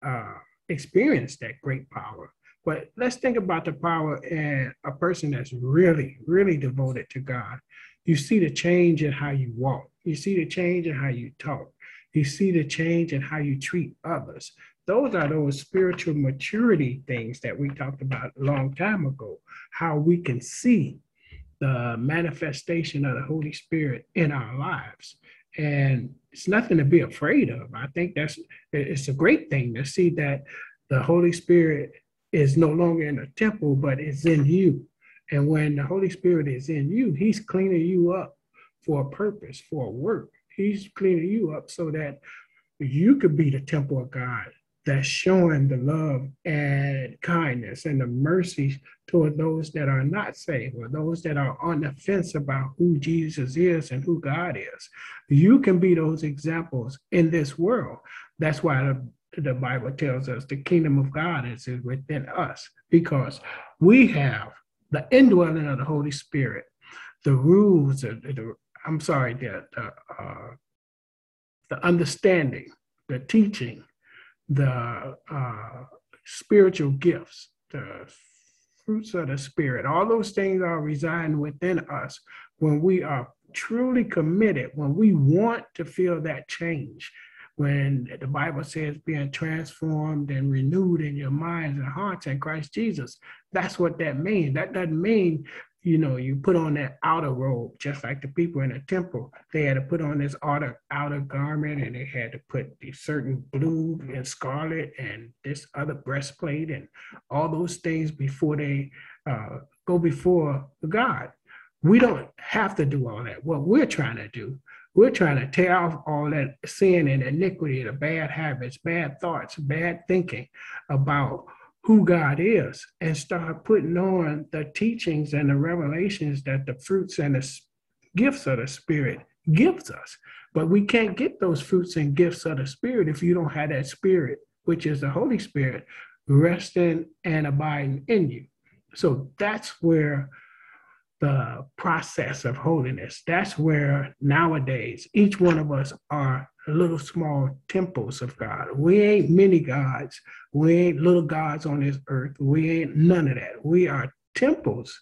uh, experience that great power. But let's think about the power in a person that's really, really devoted to God. You see the change in how you walk. You see the change in how you talk. You see the change in how you treat others. Those are those spiritual maturity things that we talked about a long time ago, how we can see the manifestation of the Holy Spirit in our lives. And it's nothing to be afraid of. I think that's it's a great thing to see that the Holy Spirit is no longer in the temple, but it's in you. And when the Holy Spirit is in you, He's cleaning you up for a purpose, for a work. He's cleaning you up so that you could be the temple of God that's showing the love and kindness and the mercy toward those that are not saved or those that are on the fence about who Jesus is and who God is. You can be those examples in this world. That's why the, the Bible tells us the kingdom of God is within us because we have the indwelling of the Holy Spirit, the rules, the I'm sorry, the, uh, the understanding, the teaching, the uh, spiritual gifts, the fruits of the spirit, all those things are residing within us when we are truly committed, when we want to feel that change, when the Bible says being transformed and renewed in your minds and hearts in Christ Jesus. That's what that means. That doesn't mean you know, you put on that outer robe, just like the people in the temple. They had to put on this outer outer garment, and they had to put the certain blue and scarlet and this other breastplate and all those things before they uh, go before God. We don't have to do all that. What we're trying to do, we're trying to tear off all that sin and iniquity, the bad habits, bad thoughts, bad thinking about who God is and start putting on the teachings and the revelations that the fruits and the gifts of the Spirit gives us. But we can't get those fruits and gifts of the Spirit if you don't have that Spirit, which is the Holy Spirit, resting and abiding in you. So that's where the process of holiness, that's where nowadays each one of us are little small temples of God. We ain't many gods. We ain't little gods on this earth. We ain't none of that. We are temples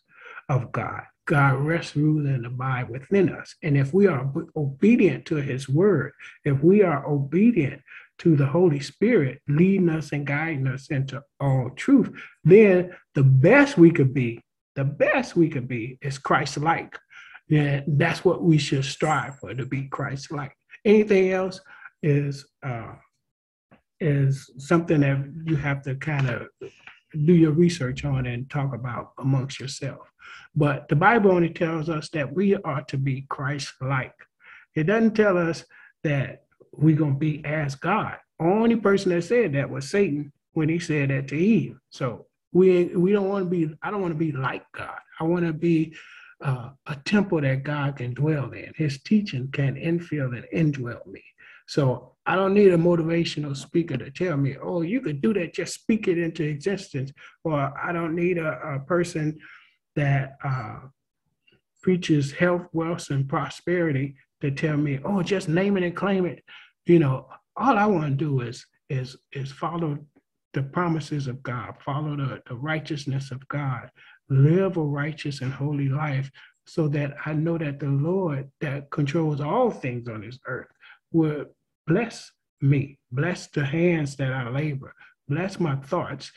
of God. God rests, rules, and abide within us. And if we are obedient to his word, if we are obedient to the Holy Spirit leading us and guiding us into all truth, then the best we could be, the best we could be is Christ-like. And that's what we should strive for, to be Christ-like. Anything else is uh, is something that you have to kind of do your research on and talk about amongst yourself. But the Bible only tells us that we are to be Christ-like. It doesn't tell us that we're going to be as God. Only person that said that was Satan when he said that to Eve. So we we don't want to be. I don't want to be like God. I want to be uh, a temple that God can dwell in. His teaching can infill and indwell me. So I don't need a motivational speaker to tell me, oh, you could do that, just speak it into existence. Or I don't need a, a person that uh, preaches health, wealth, and prosperity to tell me, oh, just name it and claim it. You know, all I want to do is is is follow the promises of God, follow the, the righteousness of God, live a righteous and holy life so that I know that the Lord that controls all things on this earth will bless me, bless the hands that I labor, bless my thoughts,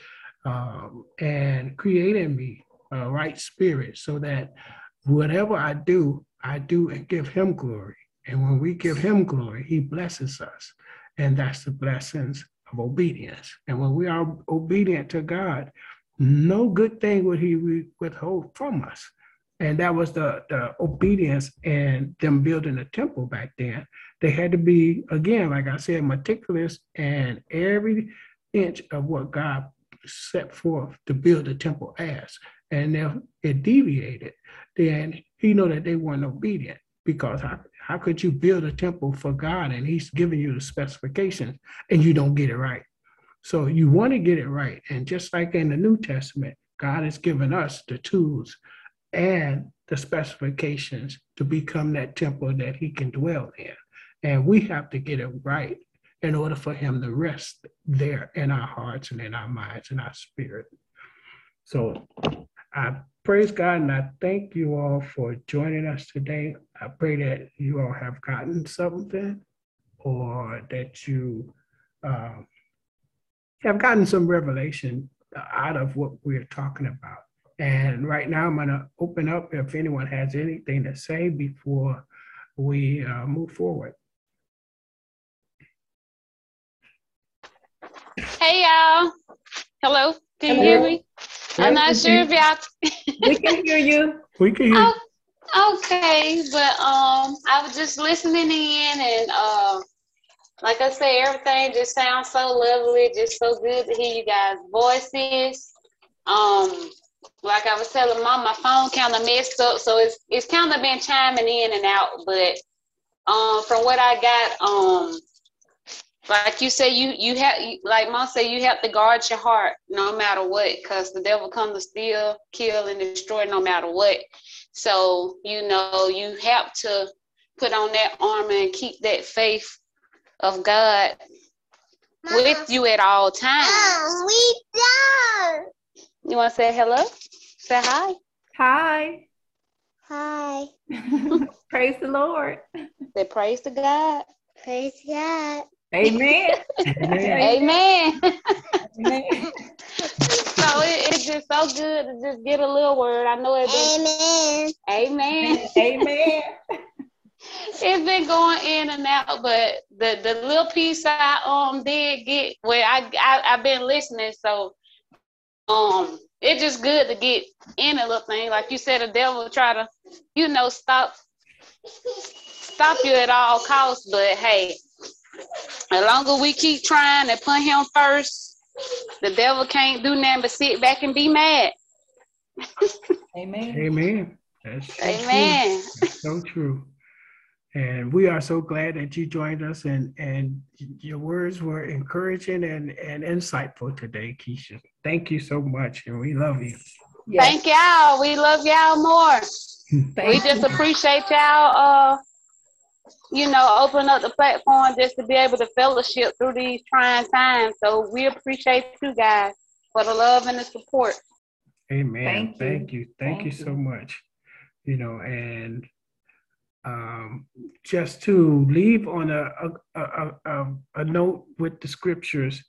um, and create in me a right spirit so that whatever I do, I do and give him glory. And when we give him glory, he blesses us. And that's the blessings of obedience. And when we are obedient to God, no good thing would he withhold from us. And that was the, the obedience and them building the temple back then. They had to be, again, like I said, meticulous and every inch of what God set forth to build the temple as. And if it deviated, then he know that they weren't obedient because how, how could you build a temple for God and he's giving you the specifications and you don't get it right? So you want to get it right. And just like in the New Testament, God has given us the tools and the specifications to become that temple that he can dwell in. And we have to get it right in order for him to rest there in our hearts and in our minds and our spirit. So I praise God and I thank you all for joining us today. I pray that you all have gotten something or that you um, have gotten some revelation out of what we're talking about. And right now, I'm going to open up if anyone has anything to say before we uh, move forward. Hey, y'all. Hello. Can you hear me? I'm not sure if y'all. we can hear you. (laughs) We can hear. Oh, okay, but um, I was just listening in and uh, like I say, everything just sounds so lovely, just so good to hear you guys' voices. Um, like I was telling mom, my phone kind of messed up, so it's it's kind of been chiming in and out. But um, from what I got, um, like you say, you you have like mom said, you have to guard your heart no matter what, because the devil comes to steal, kill, and destroy no matter what. So you know you have to put on that armor and keep that faith of God Mama. with you at all times. Mom, we done. You want to say hello? Say hi. Hi. Hi. (laughs) praise the Lord. Say praise to God. Praise God. Amen. (laughs) Amen. Amen. so it, it's just so good to just get a little word. I know it. Amen. Amen. Amen it's been going in and out, but the the little piece I um did get where I, I I've been listening, so um it's just good to get in a little thing. Like you said, the devil try to, you know, stop stop you at all costs. But hey, as long as we keep trying to put him first, the devil can't do nothing but sit back and be mad. (laughs) Amen. Amen. That's so Amen. True. That's so true. And we are so glad that you joined us and, and your words were encouraging and, and insightful today, Keisha. Thank you so much. And we love you. Yes. Thank y'all. We love y'all more. Thank (laughs) we just appreciate y'all uh you know open up the platform just to be able to fellowship through these trying times so we appreciate you guys for the love and the support Amen. Thank Thank you. you. Thank, Thank you so much. You know, and um, just to leave on a a, a, a a note with the scriptures,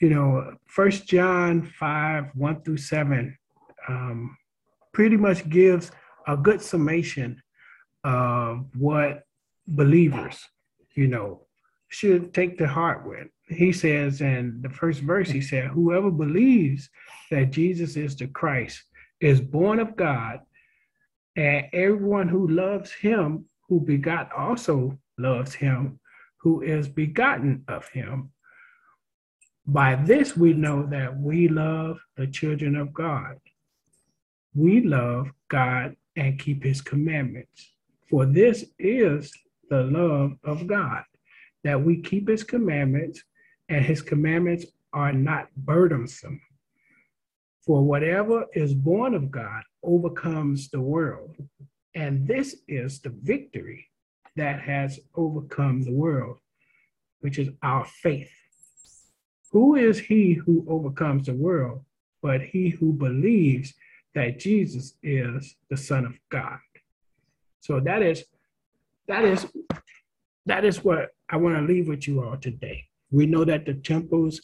you know, First John five one through seven, um, pretty much gives a good summation of what believers, you know, should take to heart with. He says in the first verse, he said, "Whoever believes that Jesus is the Christ is born of God, and everyone who loves him who begot also loves him who is begotten of him. By this we know that we love the children of God. We love God and keep his commandments. For this is the love of God, that we keep his commandments, and his commandments are not burdensome. For whatever is born of God overcomes the world. And this is the victory that has overcome the world, which is our faith. Who is he who overcomes the world but he who believes that Jesus is the Son of God? So that is that is that is what I want to leave with you all today. We know that the temples,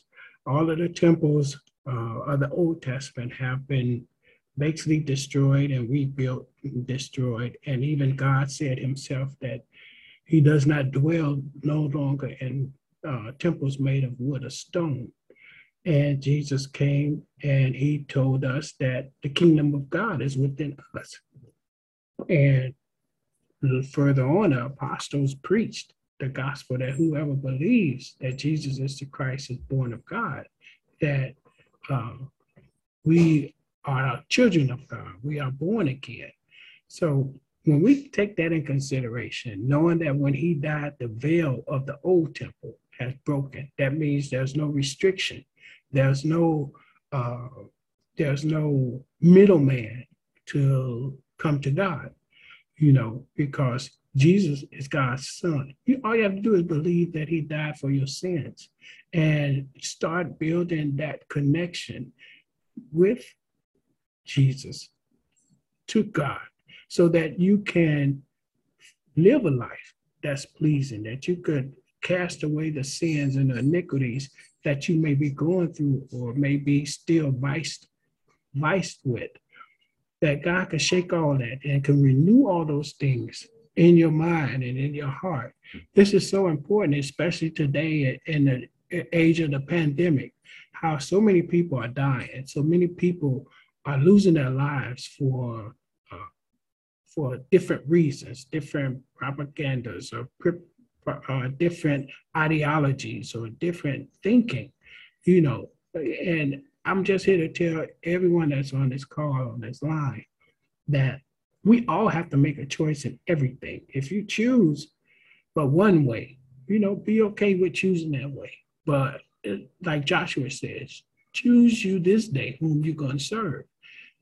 all of the temples uh, of the Old Testament have been basically destroyed and rebuilt, destroyed. And even God said himself that he does not dwell no longer in uh, temples made of wood or stone. And Jesus came and he told us that the kingdom of God is within us. And further on, the apostles preached the gospel that whoever believes that Jesus is the Christ is born of God, that uh, we are children of God. We are born again. So when we take that in consideration, knowing that when he died, the veil of the old temple has broken, that means there's no restriction. There's no uh, there's no middleman to come to God, you know, because Jesus is God's son. You, all you have to do is believe that he died for your sins and start building that connection with Jesus to God so that you can live a life that's pleasing, that you could cast away the sins and the iniquities that you may be going through or may be still viced, viced with. That God can shake all that and can renew all those things in your mind and in your heart. This is so important, especially today in the age of the pandemic, how so many people are dying. So many people are losing their lives for uh, for different reasons, different propagandas or uh, different ideologies or different thinking, you know. And I'm just here to tell everyone that's on this call, on this line, that we all have to make a choice in everything. If you choose but one way, you know, be okay with choosing that way. But like Joshua says, choose you this day whom you're going to serve.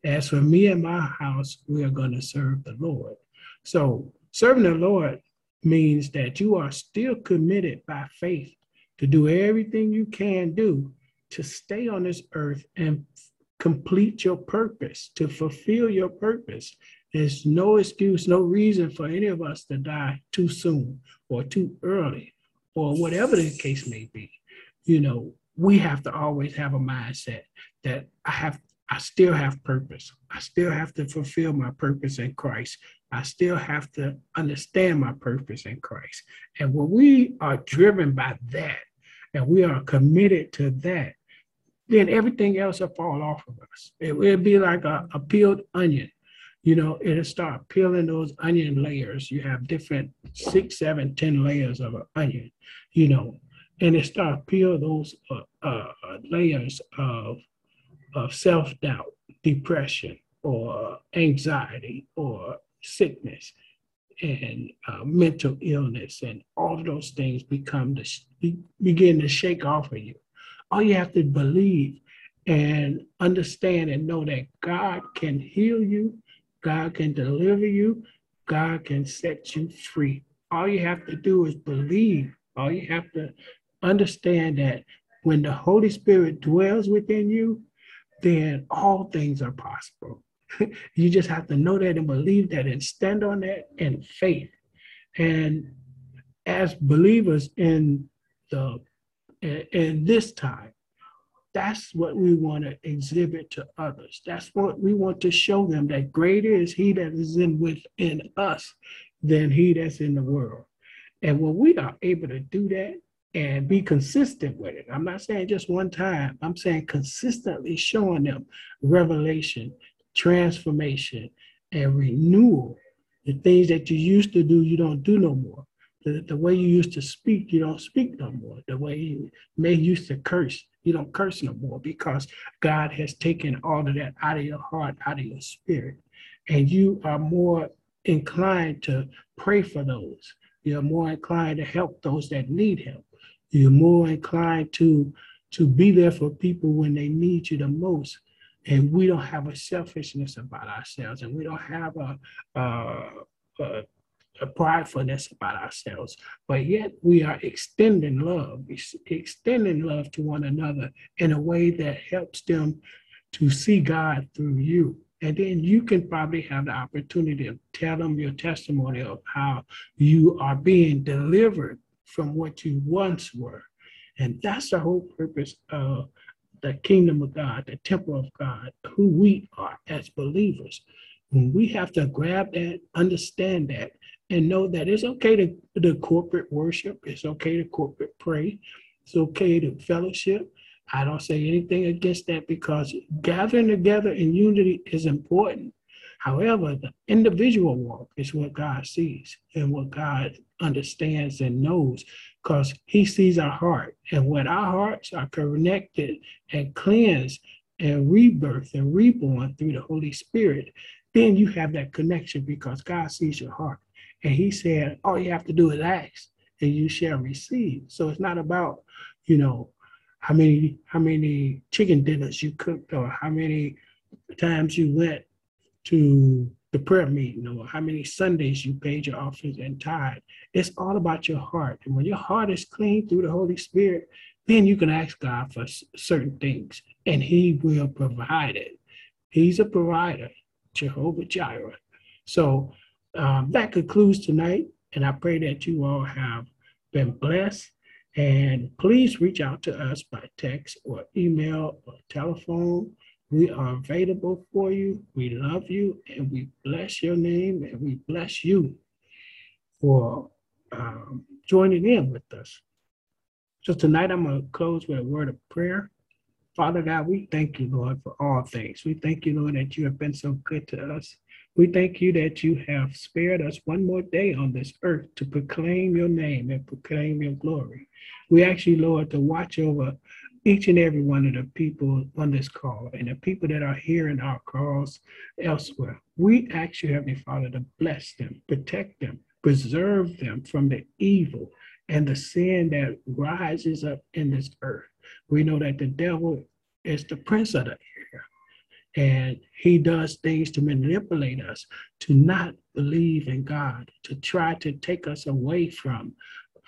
As for me and my house, we are going to serve the Lord. So serving the Lord means that you are still committed by faith to do everything you can do to stay on this earth and complete your purpose, to fulfill your purpose. There's no excuse, no reason for any of us to die too soon or too early or whatever the case may be. You know, we have to always have a mindset that I have I still have purpose. I still have to fulfill my purpose in Christ. I still have to understand my purpose in Christ. And when we are driven by that and we are committed to that, then everything else will fall off of us. It will be like a, a peeled onion. You know, it'll start peeling those onion layers. You have different six, seven, ten layers of an onion, you know, and it start peel those uh, uh, layers of of self-doubt, depression, or anxiety, or sickness. and uh, mental illness and all of those things become to sh- begin to shake off of you. All you have to believe and understand and know that God can heal you, God can deliver you, God can set you free. All you have to do is believe. All you have to understand that when the Holy Spirit dwells within you, then all things are possible. (laughs) you just have to know that and believe that and stand on that in faith. And as believers in the in this time, that's what we want to exhibit to others. That's what we want to show them that greater is he that is in within us than he that's in the world. And when we are able to do that and be consistent with it, I'm not saying just one time, I'm saying consistently showing them revelation, transformation, and renewal. The things that you used to do, you don't do no more. The, the way you used to speak, you don't speak no more. The way you may used to curse, you don't curse no more because God has taken all of that out of your heart, out of your spirit. And you are more inclined to pray for those. You're more inclined to help those that need help. You're more inclined to, to be there for people when they need you the most. And we don't have a selfishness about ourselves, and we don't have a, a, a a pridefulness about ourselves, but yet we are extending love, extending love to one another in a way that helps them to see God through you. And then you can probably have the opportunity to tell them your testimony of how you are being delivered from what you once were. And that's the whole purpose of the kingdom of God, the temple of God, who we are as believers. When we have to grab that, understand that, and know that it's okay to, to corporate worship, it's okay to corporate pray, it's okay to fellowship. I don't say anything against that because gathering together in unity is important. However, the individual walk is what God sees and what God understands and knows because He sees our heart. And when our hearts are connected and cleansed and rebirthed and reborn through the Holy Spirit, then you have that connection because God sees your heart. And he said, all you have to do is ask and you shall receive. So it's not about, you know, how many how many chicken dinners you cooked or how many times you went to the prayer meeting or how many Sundays you paid your offerings and tithe. It's all about your heart. And when your heart is clean through the Holy Spirit, then you can ask God for certain things and he will provide it. He's a provider, Jehovah Jireh. So um, that concludes tonight, and I pray that you all have been blessed. And please reach out to us by text or email or telephone. We are available for you. We love you and we bless your name and we bless you for um, joining in with us. So tonight I'm going to close with a word of prayer. Father God, we thank you, Lord, for all things. We thank you, Lord, that you have been so good to us. We thank you that you have spared us one more day on this earth to proclaim your name and proclaim your glory. We ask you, Lord, to watch over each and every one of the people on this call and the people that are hearing our calls elsewhere. We ask you, Heavenly Father, to bless them, protect them, preserve them from the evil and the sin that rises up in this earth. We know that the devil is the prince of the air. and he does things to manipulate us to not believe in God, to try to take us away from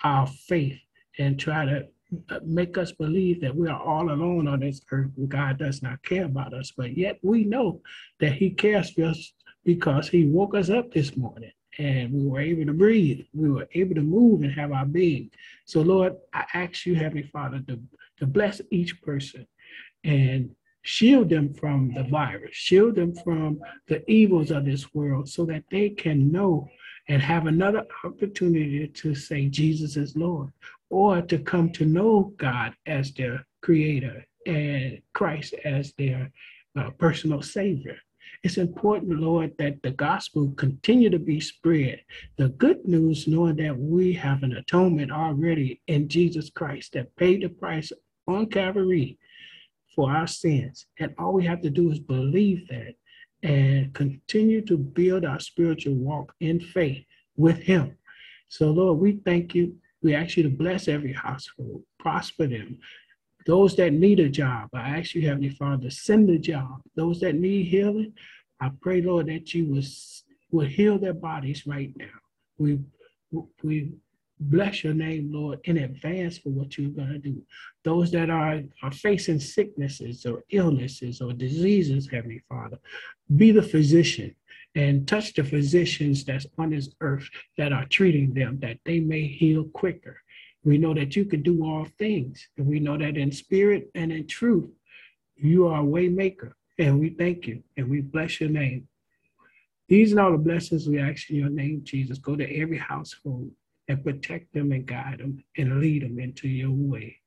our faith and try to Uh, make us believe that we are all alone on this earth and God does not care about us. But yet we know that He cares for us because He woke us up this morning and we were able to breathe. We were able to move and have our being. So, Lord, I ask you, Heavenly Father, to, to bless each person and shield them from the virus, shield them from the evils of this world so that they can know and have another opportunity to say Jesus is Lord or to come to know God as their creator and Christ as their uh, personal savior. It's important, Lord, that the gospel continue to be spread. The good news, knowing that we have an atonement already in Jesus Christ that paid the price on Calvary for our sins. And all we have to do is believe that and continue to build our spiritual walk in faith with him. So, Lord, we thank you. We ask you to bless every household, prosper them. Those that need a job, I ask you, Heavenly Father, send a job. Those that need healing, I pray, Lord, that you will, will heal their bodies right now. We, we bless your name, Lord, in advance for what you're going to do. Those that are, are facing sicknesses or illnesses or diseases, Heavenly Father, be the physician and touch the physicians that's on this earth that are treating them, that they may heal quicker. We know that you can do all things, and we know that in spirit and in truth, you are a way maker. And we thank you and we bless your name. These are all the blessings we ask in your name, Jesus. Go to every household and protect them and guide them and lead them into your way.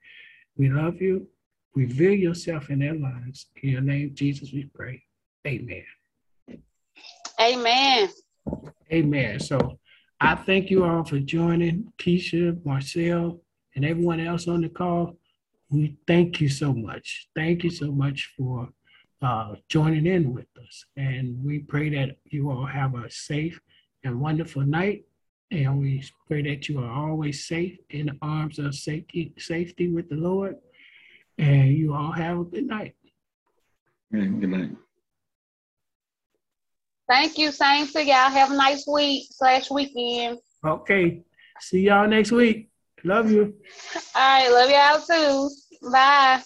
We love you. Reveal yourself in their lives. In your name, Jesus, we pray. Amen. Amen. Amen. So I thank you all for joining, Keisha, Marcel, and everyone else on the call. We thank you so much. Thank you so much for uh, joining in with us. And we pray that you all have a safe and wonderful night. And we pray that you are always safe in the arms of safety, safety with the Lord. And you all have a good night. And Good night. Thank you. Same to y'all. Have a nice week slash weekend. Okay. See y'all next week. Love you. All right. Love y'all too. Bye.